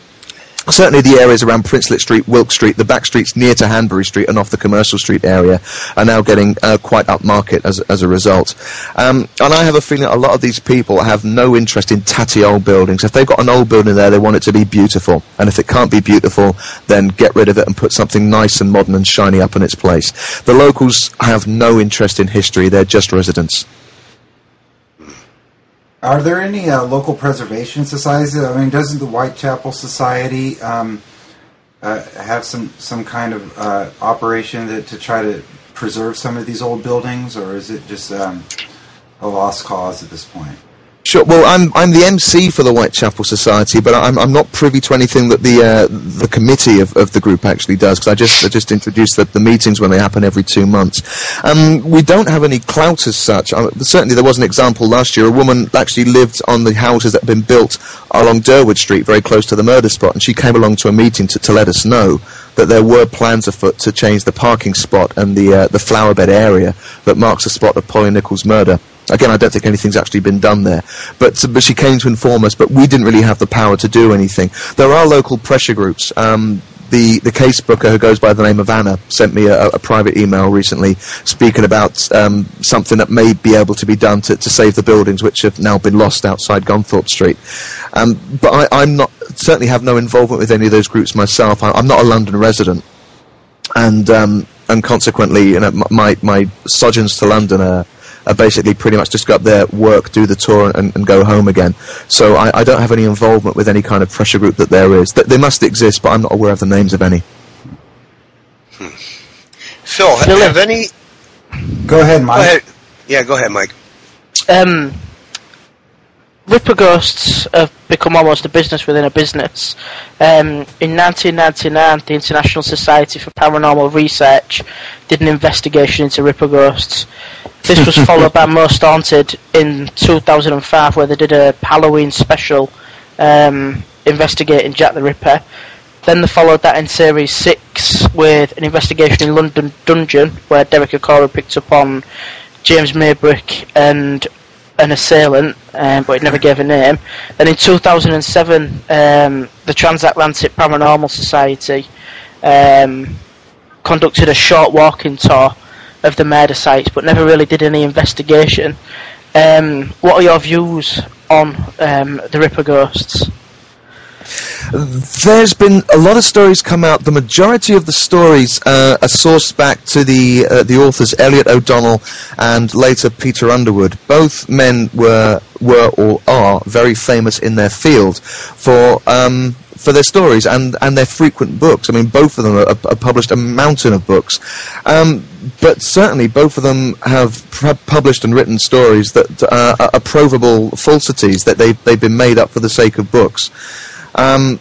Certainly the areas around Princelet Street, Wilkes Street, the back streets near to Hanbury Street and off the Commercial Street area are now getting uh, quite upmarket as, as a result. Um, and I have a feeling a lot of these people have no interest in tatty old buildings. If they've got an old building there, they want it to be beautiful. And if it can't be beautiful, then get rid of it and put something nice and modern and shiny up in its place. The locals have no interest in history, they're just residents. Are there any uh, local preservation societies? I mean, doesn't the Whitechapel Society um, uh, have some some kind of uh, operation that, to try to preserve some of these old buildings, or is it just um, a lost cause at this point? Sure. Well, I'm I'm the MC for the Whitechapel Society, but I'm I'm not privy to anything that the uh, the committee of, of the group actually does because I just I just introduced the, the meetings when they happen every two months. Um, we don't have any clout as such. Uh, certainly, there was an example last year. A woman actually lived on the houses that had been built along Durward Street, very close to the murder spot, and she came along to a meeting to, to let us know that there were plans afoot to change the parking spot and the uh, the flower bed area that marks the spot of Polly Nichols' murder. Again, I don't think anything's actually been done there. But, but she came to inform us, but we didn't really have the power to do anything. There are local pressure groups. Um, the, the case booker who goes by the name of Anna sent me a, a private email recently speaking about um, something that may be able to be done to, to save the buildings which have now been lost outside Gunthorpe Street. Um, but I, am not certainly have no involvement with any of those groups myself. I, am not a London resident, and um, and consequently, you know, my my sojourns to London are are basically pretty much just go up there, work, do the tour, and, and go home again. So I, I, don't have any involvement with any kind of pressure group that there is. Th- they must exist, but I'm not aware of the names of any. Hmm. Phil, have, you have any? Go ahead, Mike. Go ahead. Yeah, go ahead, Mike. Um, Ripper ghosts have become almost a business within a business. Um, in 1999, the International Society for Paranormal Research did an investigation into Ripper ghosts. This was followed by Most Haunted in 2005, where they did a Halloween special um, investigating Jack the Ripper. Then they followed that in Series 6 with an investigation in London Dungeon, where Derek Acorah picked up on James Maybrick and an assailant, um, but it never gave a name. Then in 2007, um, the Transatlantic Paranormal Society um, conducted a short walking tour of the murder sites, but never really did any investigation. Um, what are your views on um, the Ripper ghosts? There's been a lot of stories come out. The majority of the stories uh, are sourced back to the uh, the authors Elliott O'Donnell and later Peter Underwood. Both men were were or are very famous in their field for. Um, for their stories and, and their frequent books. I mean, both of them have, published a mountain of books. Um, but certainly both of them have published and written stories that uh, are provable falsities, that they've, they've been made up for the sake of books. Um,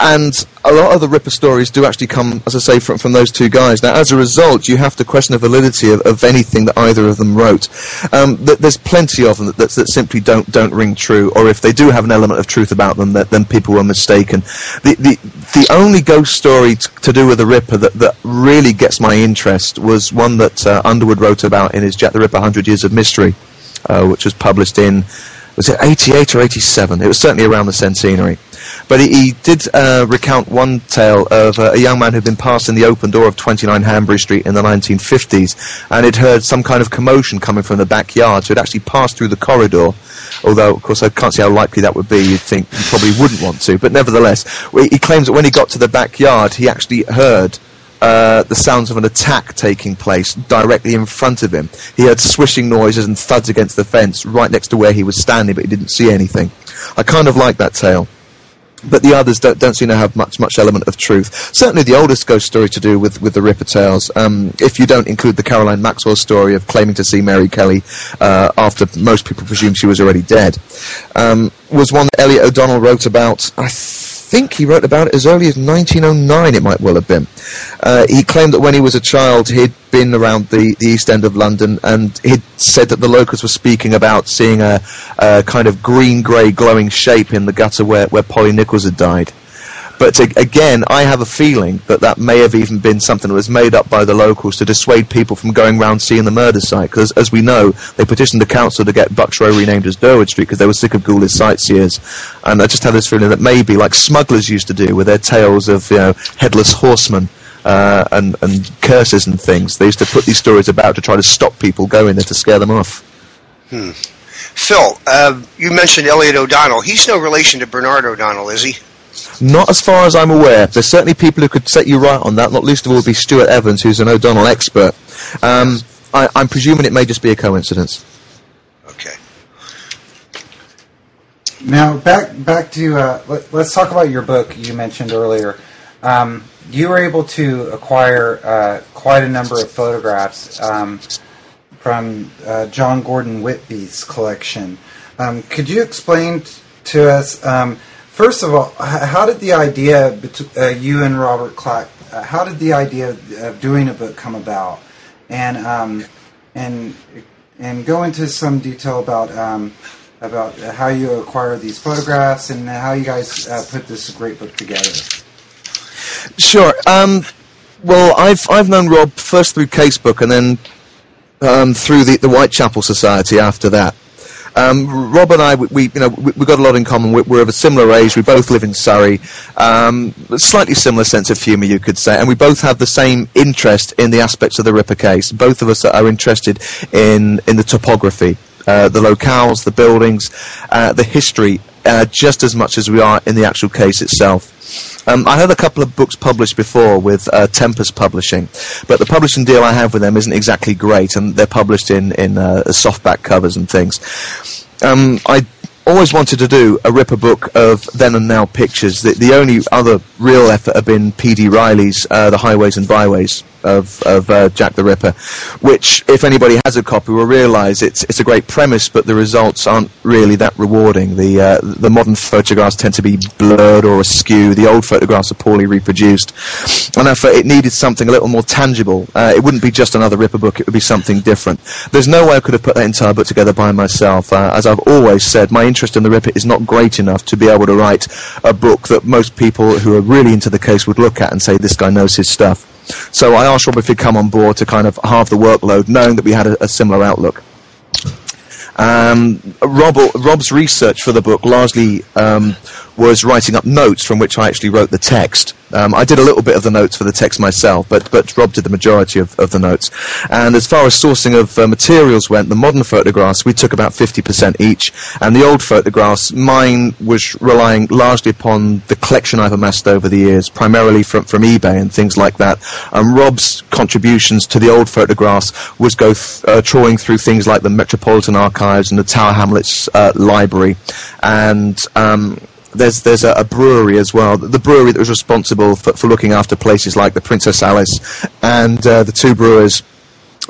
and a lot of the Ripper stories do actually come, as I say, from, from those two guys. Now, as a result, you have to question the validity of, of anything that either of them wrote. Um, th- there's plenty of them that, that, that, simply don't don't ring true, or if they do have an element of truth about them, that, then people were mistaken. The the, the only ghost story t- to do with the Ripper that, that really gets my interest was one that uh, Underwood wrote about in his Jack the Ripper: Hundred Years of Mystery, uh, which was published in was it 88 or 87? It was certainly around the centenary. But he, he did uh, recount one tale of uh, a young man who'd been passing the open door of 29 Hanbury Street in the 1950s, and had heard some kind of commotion coming from the backyard, so he'd actually passed through the corridor. Although, of course, I can't see how likely that would be. You'd think he probably wouldn't want to. But nevertheless, he claims that when he got to the backyard, he actually heard uh, the sounds of an attack taking place directly in front of him. He heard swishing noises and thuds against the fence right next to where he was standing, but he didn't see anything. I kind of like that tale. But the others don't, don't seem to have much much element of truth. Certainly, the oldest ghost story to do with, with the Ripper tales, um, if you don't include the Caroline Maxwell story of claiming to see Mary Kelly uh, after most people presume she was already dead, um, was one that Elliott O'Donnell wrote about. I think he wrote about it as early as 1909, it might well have been. Uh, he claimed that when he was a child, he'd been around the, the East End of London and he'd said that the locals were speaking about seeing a, a kind of green grey glowing shape in the gutter where, where Polly Nichols had died. But to, again, I have a feeling that that may have even been something that was made up by the locals to dissuade people from going round seeing the murder site. Because as we know, they petitioned the council to get Bucks Row renamed as Durward Street because they were sick of ghoulish sightseers. And I just have this feeling that maybe, like smugglers used to do with their tales of you know headless horsemen. Uh, and, and curses and things. They used to put these stories about to try to stop people going there to scare them off. Hmm. Phil, uh, you mentioned Elliott O'Donnell. He's no relation to Bernard O'Donnell, is he? Not as far as I'm aware. There's certainly people who could set you right on that, not least of all would be Stewart Evans, who's an O'Donnell expert. Um, I, I'm presuming it may just be a coincidence. Okay. Now back back to uh, let, us talk about your book you mentioned earlier. Um, you were able to acquire uh, quite a number of photographs um, from uh, John Gordon Whitby's collection. Um, could you explain t- to us, um, first of all, how did the idea, bet- uh, you and Robert Clack, uh, how did the idea of doing a book come about? And um, and and go into some detail about um, about how you acquired these photographs and how you guys uh, put this great book together. Sure. Um, well, I've I've known Rob first through Casebook and then um, through the, the Whitechapel Society after that. Um, Rob and I, we, we you know, we, we got a lot in common. We're, we're of a similar age. We both live in Surrey. Um, slightly similar sense of humour, you could say, and we both have the same interest in the aspects of the Ripper case. Both of us are interested in in the topography, uh, the locales, the buildings, uh, the history, uh, just as much as we are in the actual case itself. Um, I had a couple of books published before with uh, Tempus Publishing, but the publishing deal I have with them isn't exactly great, and they're published in in uh, softback covers and things. Um, I always wanted to do a Ripper book of then and now pictures. The, the only other real effort had been P.D. Riley's uh, The Highways and Byways of, of uh, Jack the Ripper, which, if anybody has a copy, will realise it's, it's a great premise, but the results aren't really that rewarding. The, uh, the modern photographs tend to be blurred or askew. The old photographs are poorly reproduced. And I felt it needed something a little more tangible. Uh, it wouldn't be just another Ripper book, it would be something different. There's no way I could have put that entire book together by myself. Uh, as I've always said, my interest in the Ripper is not great enough to be able to write a book that most people who are really into the case would look at and say, this guy knows his stuff. So I asked Rob if he'd come on board to kind of halve the workload, knowing that we had a, a similar outlook. Um, Rob, Rob's research for the book largely um, was writing up notes from which I actually wrote the text. Um, I did a little bit of the notes for the text myself, but, but Rob did the majority of, of the notes. And as far as sourcing of uh, materials went, the modern photographs, we took about 50% each. And the old photographs, mine was relying largely upon the collection I've amassed over the years, primarily from, from eBay and things like that. And Rob's contributions to the old photographs was go th- uh, trawling through things like the Metropolitan Archives and the Tower Hamlets uh, Library. And um, there's there's a, a, brewery as well. The brewery that was responsible for, for looking after places like the Princess Alice and uh, the two brewers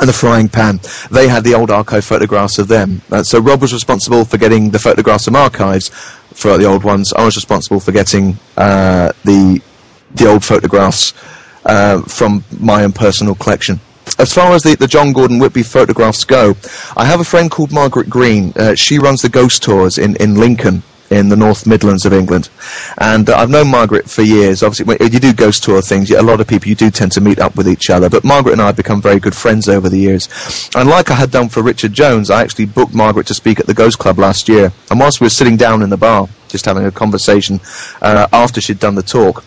and the frying pan. They had the old archive photographs of them. Uh, so Rob was responsible for getting the photographs from archives for the old ones. I was responsible for getting uh, the the old photographs uh, from my own personal collection. As far as the, the John Gordon Whitby photographs go, I have a friend called Margaret Green. Uh, she runs the ghost tours in, in Lincoln in the North Midlands of England. And uh, I've known Margaret for years. Obviously, when you do ghost tour things, a lot of people you do tend to meet up with each other. But Margaret and I have become very good friends over the years. And like I had done for Richard Jones, I actually booked Margaret to speak at the Ghost Club last year. And whilst we were sitting down in the bar, just having a conversation uh, after she'd done the talk,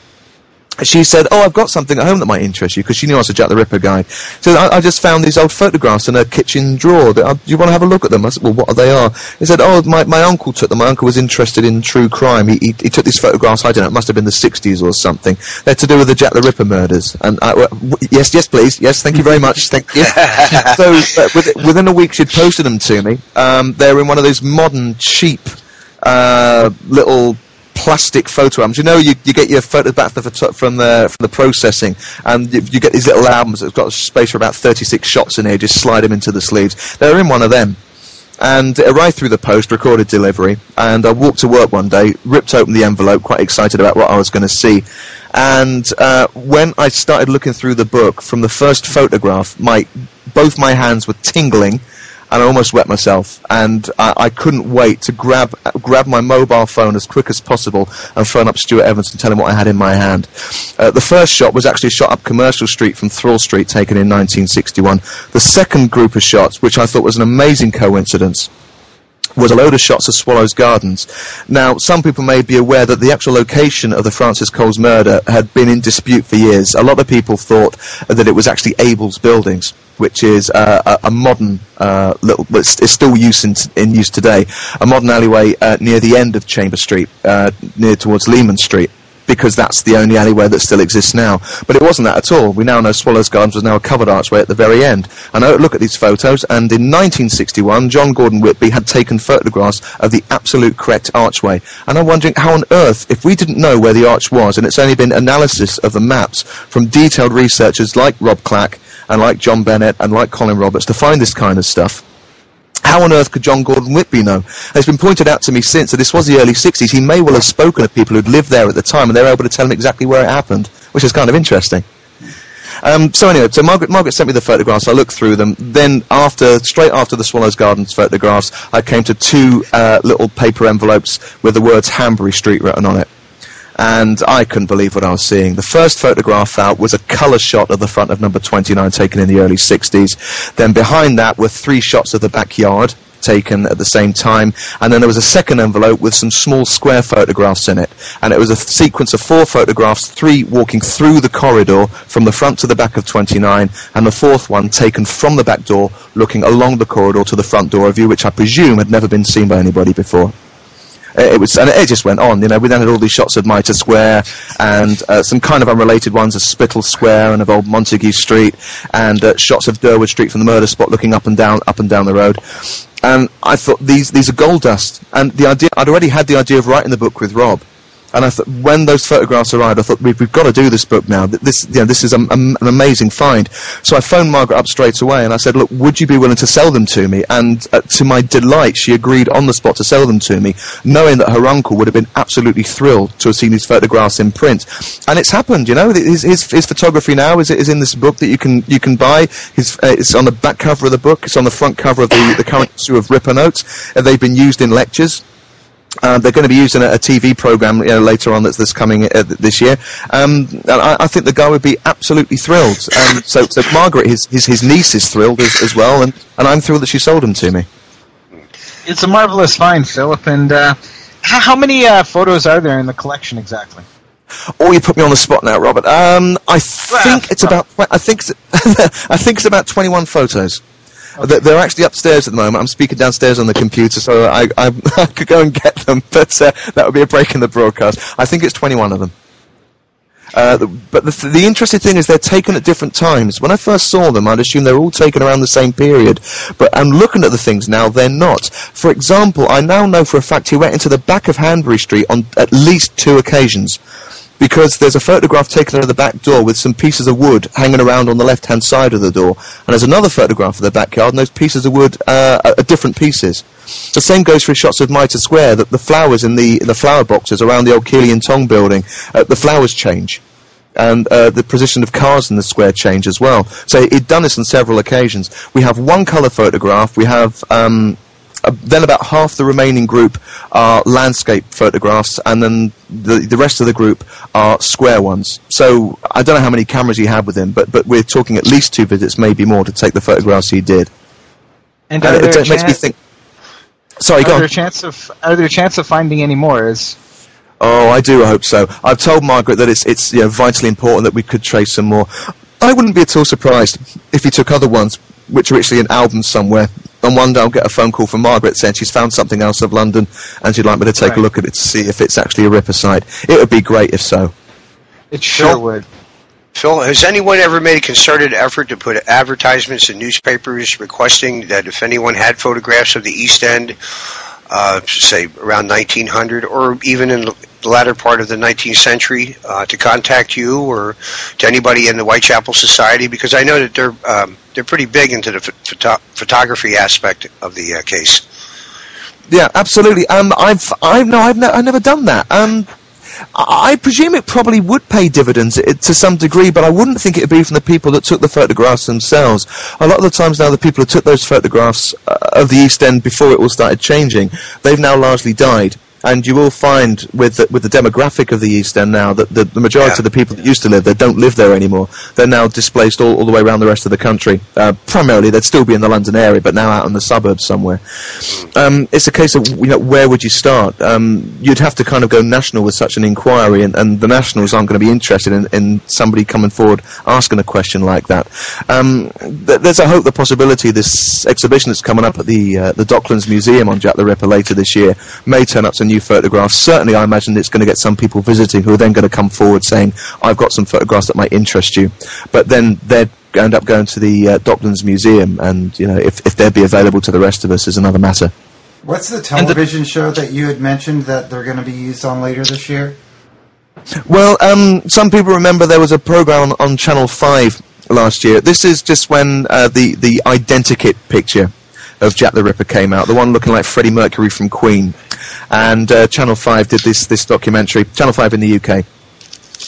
she said, "Oh, I've got something at home that might interest you," because she knew I was a Jack the Ripper guy. So I, I, just found these old photographs in her kitchen drawer. That, uh, do you want to have a look at them? I said, "Well, what are they are?" He said, "Oh, my, my uncle took them. My uncle was interested in true crime. He, he, he took these photographs. I don't know. It must have been the '60s or something. They're to do with the Jack the Ripper murders." And I, w- yes, yes, please, yes, thank you very much, thank you. [LAUGHS] so uh, with, within a week, she'd posted them to me. Um, they're in one of those modern, cheap uh, little plastic photo albums. You know, you, you get your photos back from the, from the, from the processing, and you, you, get these little albums that's got space for about 36 shots in here. Just slide them into the sleeves. They're in one of them. And it arrived through the post, recorded delivery, and I walked to work one day, ripped open the envelope, quite excited about what I was going to see. And uh, when I started looking through the book, from the first photograph, my both my hands were tingling, and I almost wet myself. And I, I couldn't wait to grab grab my mobile phone as quick as possible and phone up Stewart Evans and tell him what I had in my hand. Uh, the first shot was actually shot up Commercial Street from Thrawl Street, taken in 1961. The second group of shots, which I thought was an amazing coincidence, was a load of shots of Swallows Gardens. Now, some people may be aware that the actual location of the Frances Coles murder had been in dispute for years. A lot of people thought that it was actually Abel's Buildings, which is uh, a, a, modern uh, little, but it's, still use in, in, use today, a modern alleyway uh, near the end of Chamber Street, uh, near towards Leman Street because that's the only alleyway that still exists now. But it wasn't that at all. We now know Swallows Gardens was now a covered archway at the very end. And I look at these photos, and in 1961, John Gordon Whitby had taken photographs of the absolute correct archway. And I'm wondering how on earth, if we didn't know where the arch was, and it's only been analysis of the maps from detailed researchers like Rob Clack and like John Bennett and like Colin Roberts to find this kind of stuff, how on earth could John Gordon Whitby know? And it's been pointed out to me since that this was the early 60s. He may well have spoken to people who'd lived there at the time, and they were able to tell him exactly where it happened, which is kind of interesting. Um, so anyway, so Margaret, Margaret sent me the photographs. I looked through them. Then, after, straight after the Swallows Gardens photographs, I came to two uh, little paper envelopes with the words Hanbury Street written on it and I couldn't believe what I was seeing. The first photograph out was a colour shot of the front of number 29 taken in the early 60s. Then behind that were three shots of the backyard taken at the same time, and then there was a second envelope with some small square photographs in it. And it was a sequence of four photographs, three walking through the corridor from the front to the back of 29, and the fourth one taken from the back door, looking along the corridor to the front door, a view which I presume had never been seen by anybody before. It was, and it just went on. You know, we then had all these shots of Mitre Square and uh, some kind of unrelated ones of Spital Square and of Old Montague Street, and uh, shots of Durward Street from the murder spot, looking up and down, up and down the road. And I thought these these are gold dust. And the idea, I'd already had the idea of writing the book with Rob. And I when those photographs arrived, I thought we've, we've got to do this book now. This, you know, this is a, a, an amazing find. So I phoned Margaret up straight away, and I said, "Look, would you be willing to sell them to me?" And uh, to my delight, she agreed on the spot to sell them to me, knowing that her uncle would have been absolutely thrilled to have seen these photographs in print. And it's happened. You know, his, his, his photography now is, is in this book that you can you can buy. His, uh, it's on the back cover of the book. It's on the front cover of the, the current issue of Ripper Notes. And they've been used in lectures. Uh, they're going to be using a, a TV program you know, later on that's, that's coming uh, this year. Um, and I, I, think the guy would be absolutely thrilled. Um, so, so Margaret, his, his, his niece, is thrilled as, as, well, and, and I'm thrilled that she sold him to me. It's a marvelous find, Philip. And uh, how, how, many uh, photos are there in the collection exactly? Oh, you put me on the spot now, Robert. Um, I think it's about. I think [LAUGHS] I think it's about twenty-one photos. Okay. They're actually upstairs at the moment. I'm speaking downstairs on the computer, so I, I, [LAUGHS] I could go and get them, but uh, that would be a break in the broadcast. I think it's 21 of them. Uh, but the, the, interesting thing is they're taken at different times. When I first saw them, I'd assume they're all taken around the same period. But I'm looking at the things now, they're not. For example, I now know for a fact he went into the back of Hanbury Street on at least two occasions because there's a photograph taken out of the back door with some pieces of wood hanging around on the left-hand side of the door, and there's another photograph of the backyard, and those pieces of wood uh, are different pieces. The same goes for shots of Mitre Square, that the flowers in the, the flower boxes around the old Kearley and Tonge building, uh, the flowers change. And uh, the position of cars in the square change as well. So he'd done this on several occasions. We have one colour photograph. We have um, uh, then about half the remaining group are landscape photographs, and then the the rest of the group are square ones. So I don't know how many cameras he had with him, but but we're talking at least two visits, maybe more, to take the photographs he did. And, and it, it makes me think. Sorry, are go there on. chance of are there a chance of finding any more? Is Oh, I do I hope so. I've told Margaret that it's it's you know, vitally important that we could trace some more. I wouldn't be at all surprised if he took other ones, which are actually in albums somewhere, and one day I'll get a phone call from Margaret saying she's found something else of London and she'd like me to take right. a look at it to see if it's actually a Ripper site. It would be great if so. It sure Phil, would. Phil, has anyone ever made a concerted effort to put advertisements in newspapers requesting that if anyone had photographs of the East End, uh, say around 1900, or even in the latter part of the 19th century, uh, to contact you or to anybody in the Whitechapel Society? Because I know that they're um, they're pretty big into the photo- photography aspect of the uh, case. Yeah, absolutely. Um, I've I've no, I've, ne- I've never done that. Um, I, presume it probably would pay dividends it, to some degree, but I wouldn't think it would be from the people that took the photographs themselves. A lot of the times now, the people who took those photographs uh, of the East End before it all started changing, they've now largely died and you will find with the, with the demographic of the East End now that the, the majority yeah. of the people that used to live there don't live there anymore. They're now displaced all, all the way around the rest of the country. Uh, primarily, they'd still be in the London area, but now out in the suburbs somewhere. Um, it's a case of you know where would you start? Um, you'd have to kind of go national with such an inquiry, and, and the nationals aren't going to be interested in, in, somebody coming forward asking a question like that. Um, th- there's a hope, the possibility this exhibition that's coming up at the uh, the Docklands Museum on Jack the Ripper later this year may turn up some new photographs. Certainly, I imagine it's going to get some people visiting who are then going to come forward saying, "I've got some photographs that might interest you," but then they're end up going to the uh, Docklands Museum, and you know, if if they'd be available to the rest of us is another matter. What's the television the, show that you had mentioned that they're going to be used on later this year? Well, um, some people remember there was a program on, on Channel Five last year. This is just when uh, the the identikit picture of Jack the Ripper came out, the one looking like Freddie Mercury from Queen and uh, Channel Five did this this documentary. Channel Five in the UK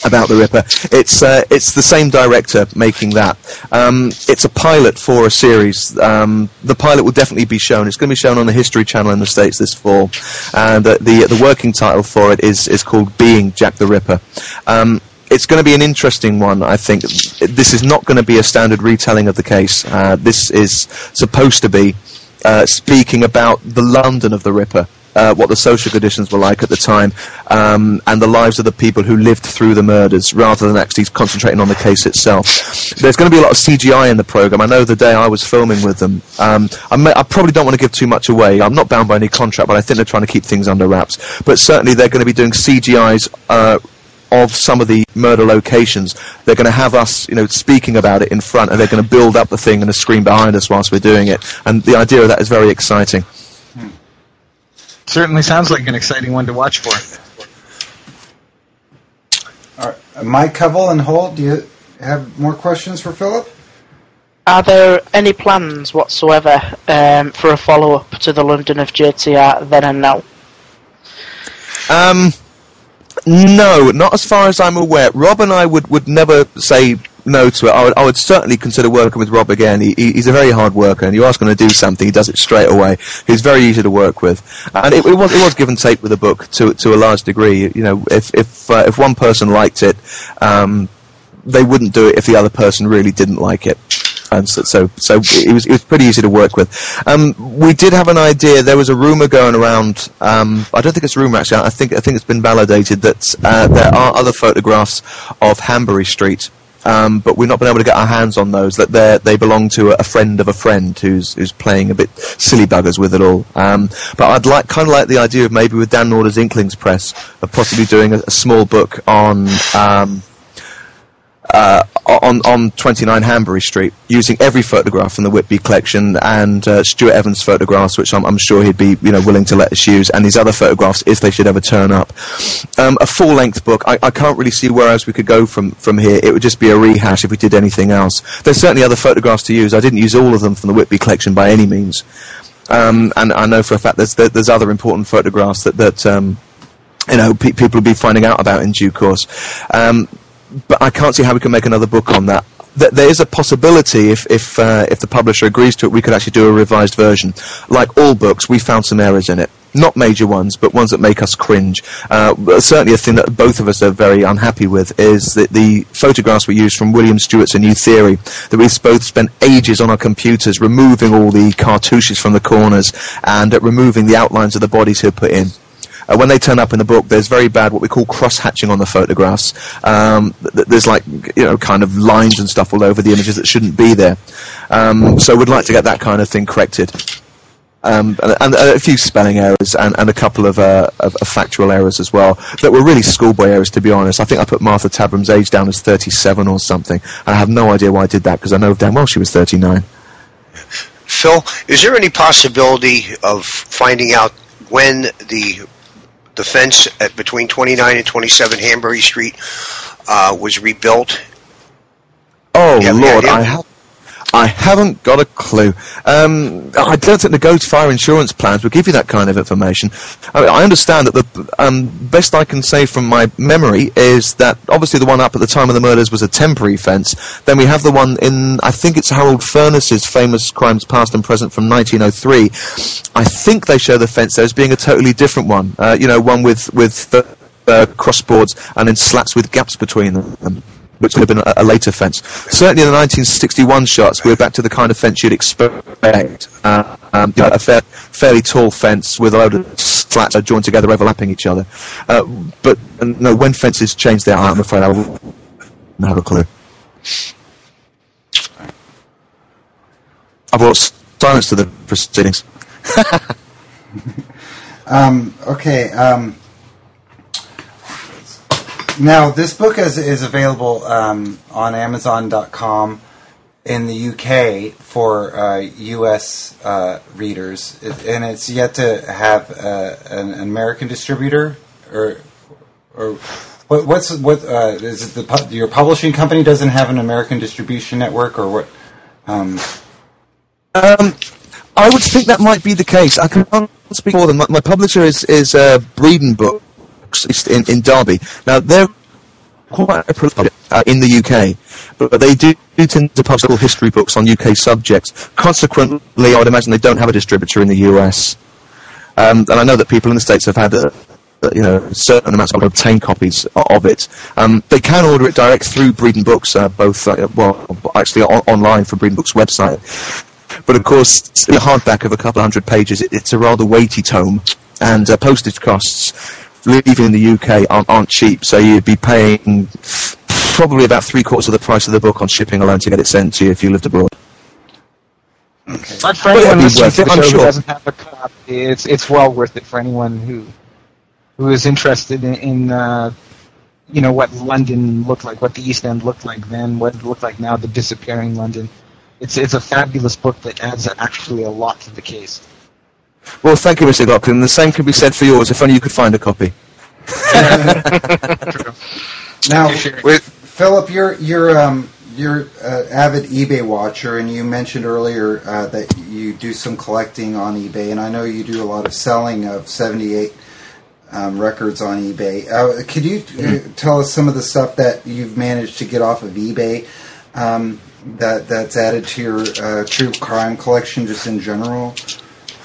about the Ripper. It's uh, it's the same director making that. Um, it's a pilot for a series. Um, the pilot will definitely be shown. It's going to be shown on the History Channel in the States this fall, and uh, the the working title for it is is called Being Jack the Ripper. Um, it's going to be an interesting one, I think. This is not going to be a standard retelling of the case. Uh, this is supposed to be uh, speaking about the London of the Ripper, uh, what the social conditions were like at the time, um, and the lives of the people who lived through the murders, rather than actually concentrating on the case itself. There's going to be a lot of CGI in the program. I know the day I was filming with them. Um, I, may, I, probably don't want to give too much away. I'm not bound by any contract, but I think they're trying to keep things under wraps. But certainly they're going to be doing CGIs. Uh, of some of the murder locations. They're going to have us, you know, speaking about it in front, and they're going to build up the thing and a screen behind us whilst we're doing it. And the idea of that is very exciting certainly sounds like an exciting one to watch for. All right. Mike Covell and Holt, do you have more questions for Philip? Are there any plans whatsoever um, for a follow up to the London of JTR then and now? Um, no, not as far as I'm aware. Rob and I would, would never say no to it. I would, I would certainly consider working with Rob again. He, he, he's a very hard worker, and you ask him to do something, he does it straight away. He's very easy to work with, and it, it was it was give and take with the book to to a large degree. You know, if if uh, if one person liked it, um, they wouldn't do it if the other person really didn't like it. And so, so, so it was it was pretty easy to work with. Um, we did have an idea. There was a rumor going around. Um, I don't think it's a rumor actually. I think I think it's been validated that uh, there are other photographs of Hanbury Street um, but we've not been able to get our hands on those. That they they belong to a, friend of a friend who's who's playing a bit silly buggers with it all. Um, but I'd like kind of like the idea of maybe with Dan Norder's Inklings Press of possibly doing a, a small book on. Uh, on on 29 Hanbury Street, using every photograph from the Whitby collection and uh, Stewart Evans' photographs, which I'm, I'm, sure he'd be you know willing to let us use, and these other photographs if they should ever turn up. Um, a full length book, I, I, can't really see where else we could go from from here. It would just be a rehash if we did anything else. There's certainly other photographs to use. I didn't use all of them from the Whitby collection by any means, um, and I know for a fact there's there's other important photographs that that. Um, you know, pe- people will be finding out about in due course. Um, but I can't see how we can make another book on that. There is a possibility, if if uh, if the publisher agrees to it, we could actually do a revised version. Like all books, we found some errors in it. Not major ones, but ones that make us cringe. Uh, certainly, a thing that both of us are very unhappy with is that the photographs we used from William Stewart's A New Theory, that we both spent ages on our computers removing all the cartouches from the corners and uh, removing the outlines of the bodies he'd put in. Uh, when they turn up in the book, there's very bad what we call cross-hatching on the photographs. Um, th- there's like you know kind of lines and stuff all over the images that shouldn't be there. Um, so we'd like to get that kind of thing corrected. Um, and, and, a few spelling errors and, and a couple of, uh, of, of, factual errors as well that were really schoolboy errors to be honest. I think I put Martha Tabram's age down as 37 or something. and I have no idea why I did that because I know damn well she was 39. Phil, is there any possibility of finding out when the the fence at between 29 and 27 Hanbury Street uh, was rebuilt. Oh Lord, I have I haven't got a clue. Um, I don't think the Goad Fire insurance plans will give you that kind of information. I, I understand that the um, best I can say from my memory is that obviously the one up at the time of the murders was a temporary fence. Then we have the one in, I think it's Harold Furniss's famous Crimes Past and Present from 1903. I think they show the fence there as being a totally different one. Uh, you know, one with with uh, crossboards and then slats with gaps between them which would have been a, a, later fence. Certainly in the 1961 shots, we're back to the kind of fence you'd expect. Uh, um, you know, a fair, fairly tall fence with a load of slats joined together, overlapping each other. Uh, but no, when fences change there, I'm afraid I won't have a clue. I brought silence to the proceedings. [LAUGHS] [LAUGHS] um, okay. Um, now, this book is, is available um, on Amazon.com in the UK for uh, US uh, readers, it, and it's yet to have uh, an American distributor, or or what, what's what uh, is it? The your publishing company doesn't have an American distribution network, or what? Um, um, I would think that might be the case. I can't speak for them. My, my publisher is is uh, Breedon Book in, in Derby. Now they're quite a prolific uh, in the UK, but, they do, tend to publish history books on UK subjects. Consequently, I would imagine they don't have a distributor in the US. Um, and I know that people in the States have had a, you know, certain amounts of obtain copies of it. Um, they can order it direct through Breedon Books, uh, both, uh, well, actually on- online from Breedon Books' website. But of course, the hardback of a couple hundred pages, it, it's a rather weighty tome, and uh, postage costs living in the UK aren't, aren't cheap, so you'd be paying probably about three quarters of the price of the book on shipping alone to get it sent to you if you lived abroad. Okay. But for anyone listening to the show sure. who doesn't have a copy, it's it's well worth it for anyone who who is interested in, in uh, you know what London looked like, what the East End looked like then, what it looked like now, the disappearing London. It's it's a fabulous book that adds actually a lot to the case. Well, thank you, Mr. Gopkin. The same can be said for yours, if only you could find a copy. [LAUGHS] now, with Philip, you're you're um, you're an avid eBay watcher, and you mentioned earlier uh, that you do some collecting on eBay, and I know you do a lot of selling of '78 um, records on eBay. Uh, could you uh, tell us some of the stuff that you've managed to get off of eBay um, that that's added to your uh, true crime collection, just in general?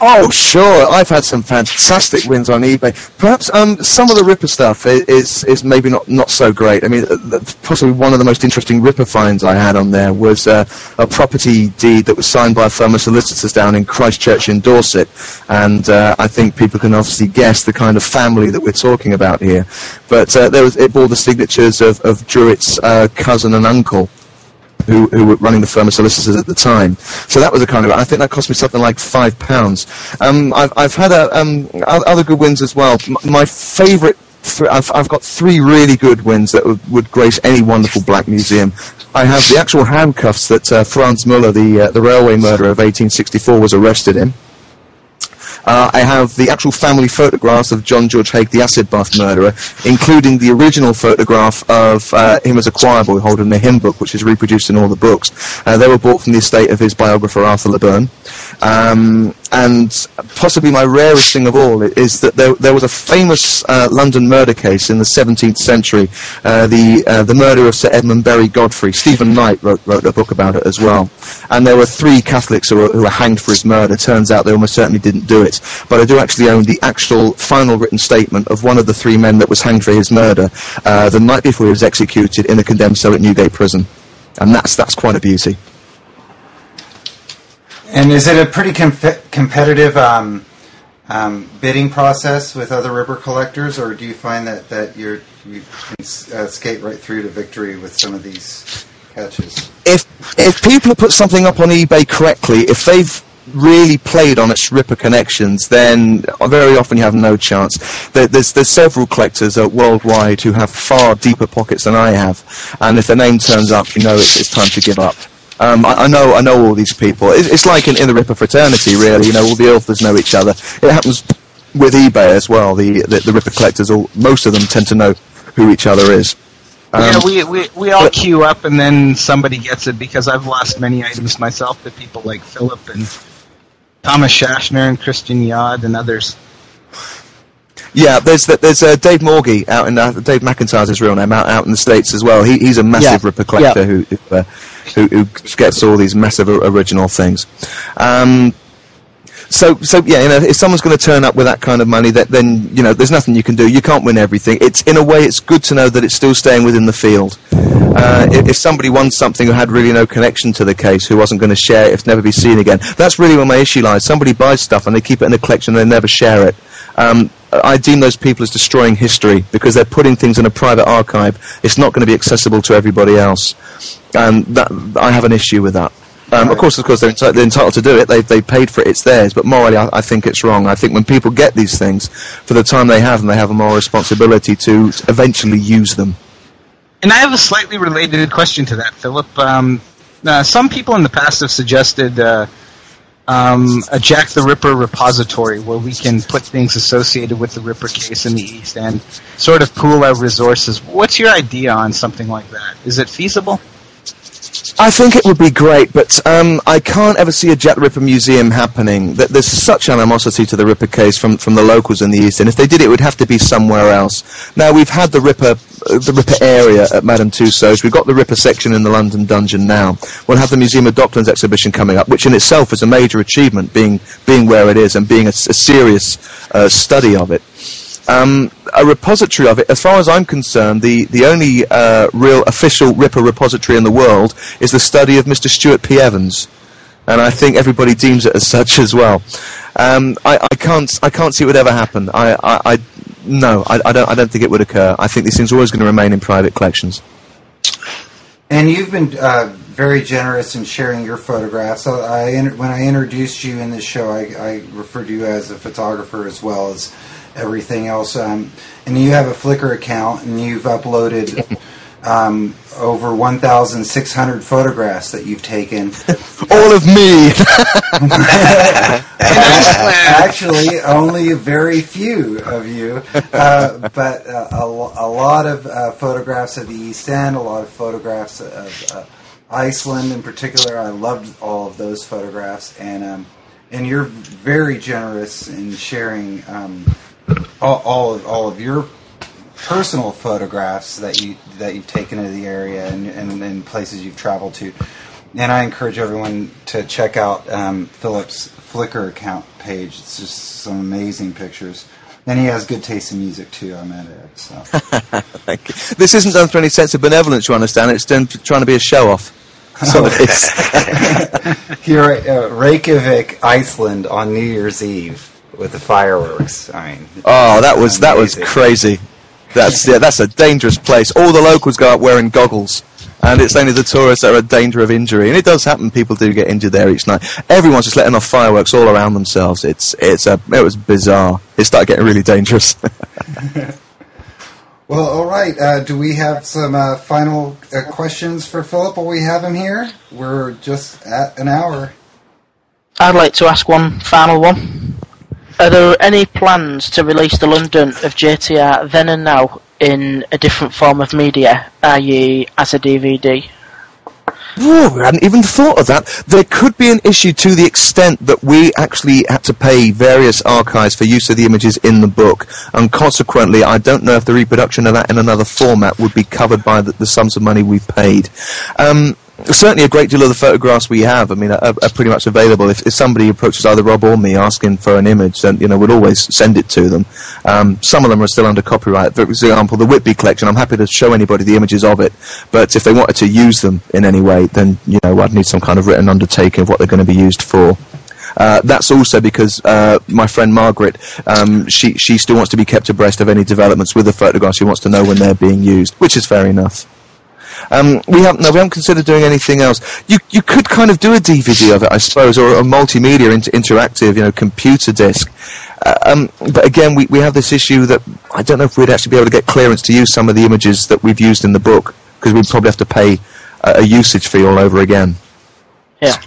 Oh, sure. I've had some fantastic wins on eBay. Perhaps um, some of the Ripper stuff is is maybe not, not so great. I mean, uh, possibly one of the most interesting Ripper finds I had on there was uh, a property deed that was signed by a firm of solicitors down in Christchurch in Dorset. And uh, I think people can obviously guess the kind of family that we're talking about here. But uh, there was, it bore the signatures of, of Druitt's uh, cousin and uncle who, who were running the firm of solicitors at the time. So that was a kind of, I think that cost me something like five pounds. Um, I've, I've had a, um, other good wins as well. M- my favourite I've, I've got three really good wins that would, would, grace any wonderful black museum. I have the actual handcuffs that uh, Franz Muller, the, uh, the railway murderer of 1864, was arrested in. Uh, I have the actual family photographs of John George Haigh, the acid bath murderer, including the original photograph of uh, him as a choir boy holding the hymn book, which is reproduced in all the books. Uh, they were bought from the estate of his biographer Arthur La Bern. Um, and possibly my rarest thing of all is that there, there was a famous uh, London murder case in the 17th century, uh, the uh, the murder of Sir Edmund Berry Godfrey. Stephen Knight wrote, wrote a book about it as well. And there were three Catholics who were, who were hanged for his murder. Turns out they almost certainly didn't do it. But I do actually own the actual final written statement of one of the three men that was hanged for his murder uh, the night before he was executed in the condemned cell at Newgate Prison. And that's, that's quite a beauty. And is it a pretty com- competitive um, um, bidding process with other Ripper collectors, or do you find that, that you're, you can uh, skate right through to victory with some of these catches? If if people put something up on eBay correctly, if they've really played on its Ripper connections, then very often you have no chance. There, there's there's several collectors uh, worldwide who have far deeper pockets than I have, and if their name turns up, you know it's, it's time to give up. Um, I, I, know I know all these people. It, it's like in, in, the Ripper fraternity, really. You know, all the authors know each other. It happens with eBay as well. The the, the Ripper collectors, all most of them tend to know who each other is. yeah, we, we, we all queue up and then somebody gets it because I've lost many items myself to people like Philip and Thomas Shashner and Christian Yod and others. Yeah, there's there's uh, Dave Morgie out in uh, Dave McIntyre's his real name out out in the states as well. He, he's a massive Yeah. Ripper collector Yeah. who who, uh, who who gets all these massive original things. Um, so so yeah, you know, if someone's going to turn up with that kind of money, that then you know, there's nothing you can do. You can't win everything. It's in a way, it's good to know that it's still staying within the field. Uh, if, if somebody won something who had really no connection to the case, who wasn't going to share it, if never be seen again, that's really where my issue lies. Somebody buys stuff and they keep it in a collection and they never share it. Um, I deem those people as destroying history because they're putting things in a private archive. It's not going to be accessible to everybody else, and that I have an issue with that. Um, of course, of course, they're, enti- they're entitled to do it. They they paid for it. It's theirs. But morally, I, I think it's wrong. I think when people get these things for the time they have them, they have a moral responsibility to eventually use them. And I have a slightly related question to that, Philip. Um, uh, some people in the past have suggested uh, um, a Jack the Ripper repository where we can put things associated with the Ripper case in the East and sort of pool our resources. What's your idea on something like that? Is it feasible? I think it would be great, but um, I can't ever see a the Ripper museum happening. That there's such animosity to the Ripper case from, from the locals in the East, and if they did it, it would have to be somewhere else. Now we've had the Ripper, uh, the Ripper area at Madame Tussauds. We've got the Ripper section in the London Dungeon now. We'll have the Museum of Docklands exhibition coming up, which in itself is a major achievement, being being where it is and being a serious uh, study of it um, a repository of it. As far as I'm concerned, the, the only uh, real official Ripper repository in the world is the study of Mr. Stewart P. Evans, and I think everybody deems it as such as well. Um, I, I can't I can't see it would ever happen. I, I, I no, I, I don't I don't think it would occur. I think these things are always going to remain in private collections. And you've been uh, very generous in sharing your photographs. So I, when I introduced you in this show, I, I referred to you as a photographer as well as everything else. Um, and you have a Flickr account, and you've uploaded [LAUGHS] um, over 1,600 photographs that you've taken. [LAUGHS] All of me. [LAUGHS] Actually, only very few of you, uh, but uh, a, a lot of uh, photographs of the East End, a lot of photographs of uh, Iceland in particular. I loved all of those photographs, and um, and you're very generous in sharing um, all, all of all of your personal photographs that you that you've taken of the area and, and, and places you've traveled to. And I encourage everyone to check out um, Philip's Flickr account page. It's just some amazing pictures. And he has good taste in music too. I might add. So [LAUGHS] Thank you. This isn't done for any sense of benevolence, you understand. It's done trying to be a show off. So it is. here at uh, Reykjavik, Iceland, on New Year's Eve with the fireworks. I mean, Oh, that was that was crazy. That's yeah, that's a dangerous place. All the locals go out wearing goggles, and it's only the tourists that are in danger of injury. And it does happen; people do get injured there each night. Everyone's just letting off fireworks all around themselves. It's it's a it was bizarre. It started getting really dangerous. [LAUGHS] Well, all right. Uh, do we have some uh, final uh, questions for Philip while we have him here? We're just at an hour. I'd like to ask one final one. Are there any plans to release the London of JTR then and now in a different form of media, i.e., as a DVD? Ooh, I hadn't even thought of that. There could be an issue to the extent that we actually had to pay various archives for use of the images in the book, and consequently, I don't know if the reproduction of that in another format would be covered by the, the sums of money we paid. Um, certainly, a great deal of the photographs we have, I mean, are, are pretty much available. If, if somebody approaches either Rob or me asking for an image, then you know we'd always send it to them. Um, some of them are still under copyright. For example, the Whitby collection, I'm happy to show anybody the images of it, but if they wanted to use them in any way, then you know I'd need some kind of written undertaking of what they're going to be used for. Uh, that's also because uh, my friend Margaret, um, she she still wants to be kept abreast of any developments with the photographs. She wants to know when they're being used, which is fair enough. Um, we haven't no, we haven't considered doing anything else. You you could kind of do a DVD of it, I suppose, or a multimedia inter- interactive, you know, computer disc. Uh, um, but again, we, we have this issue that I don't know if we'd actually be able to get clearance to use some of the images that we've used in the book because we'd probably have to pay a, a usage fee all over again. Yeah.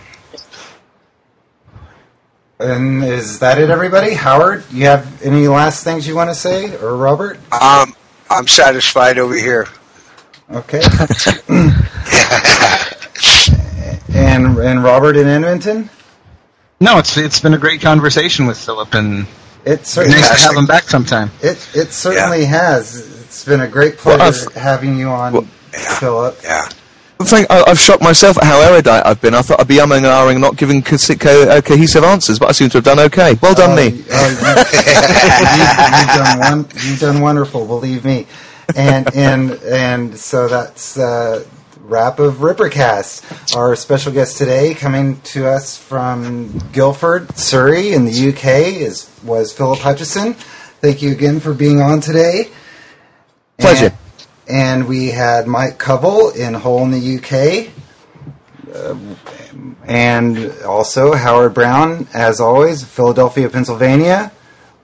And is that it, everybody? Howard, you have any last things you want to say, or Robert? Um, I'm satisfied over here. Okay. [LAUGHS] and and Robert in Edmonton. No, it's it's been a great conversation with Philip, and It nice certainly to have him back sometime. it it certainly has. It's been a great pleasure Well, I've- having you on, well, Philip. Yeah. I think I, I've shocked myself at how erudite I've been. I thought I'd be umming and ahhing, not giving co- co- uh, cohesive answers, but I seem to have done okay. Well done, Oh, me. you- oh, you, have done one, you've done wonderful, believe me. And and and so that's uh, wrap of Rippercast. Our special guest today, coming to us from Guildford, Surrey, in the UK, is was Philip Hutchinson. Thank you again for being on today. Pleasure. And, and we had Mike Covell in Hull in the UK. Uh, and also Howard Brown, as always, Philadelphia, Pennsylvania.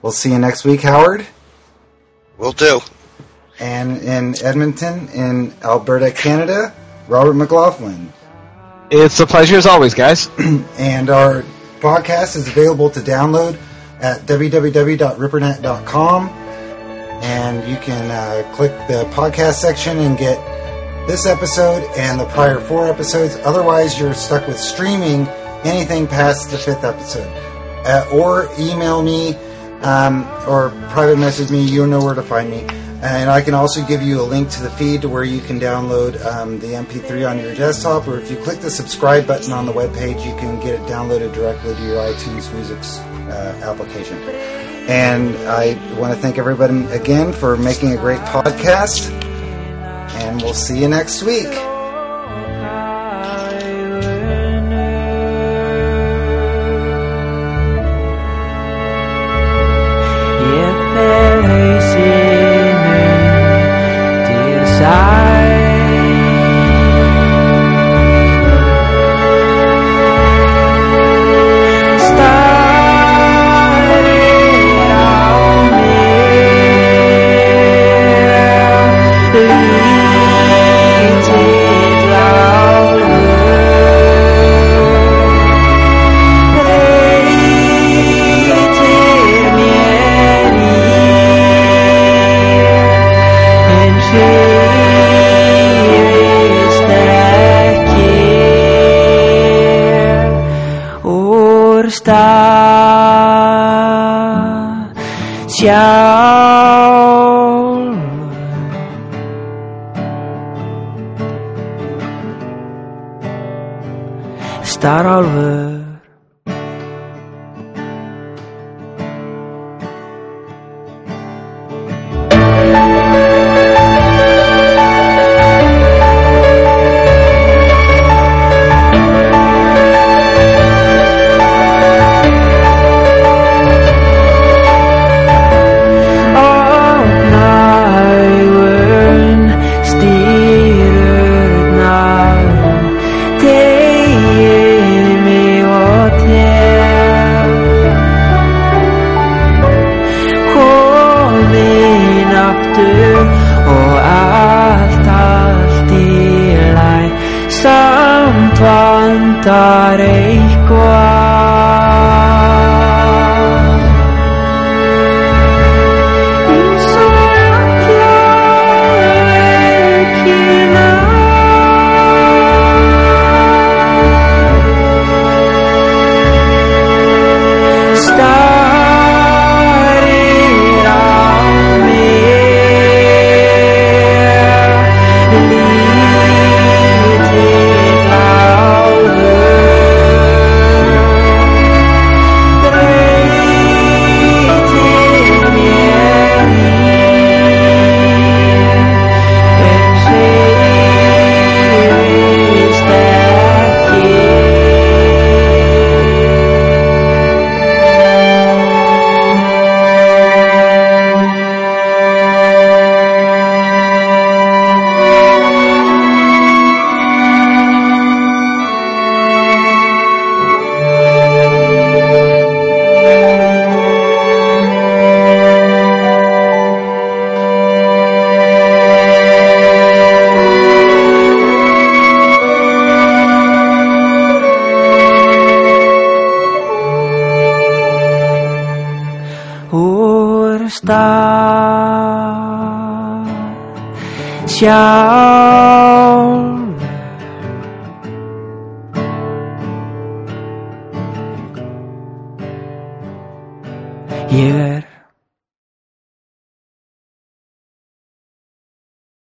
We'll see you next week, Howard. We'll do. And in Edmonton, in Alberta, Canada, Robert McLaughlin. It's a pleasure as always, guys. [CLEARS THROAT] [CLEARS THROAT] And our podcast is available to download at www.rippernet.com. And you can uh, click the podcast section and get this episode and the prior four episodes. Otherwise, you're stuck with streaming anything past the fifth episode. Uh, or email me um, or private message me. You know where to find me. And I can also give you a link to the feed to where you can download um, the MP3 on your desktop. Or if you click the subscribe button on the webpage, you can get it downloaded directly to your iTunes Music uh, application. And I want to thank everybody again for making a great podcast. And we'll see you next week. Ég 大家。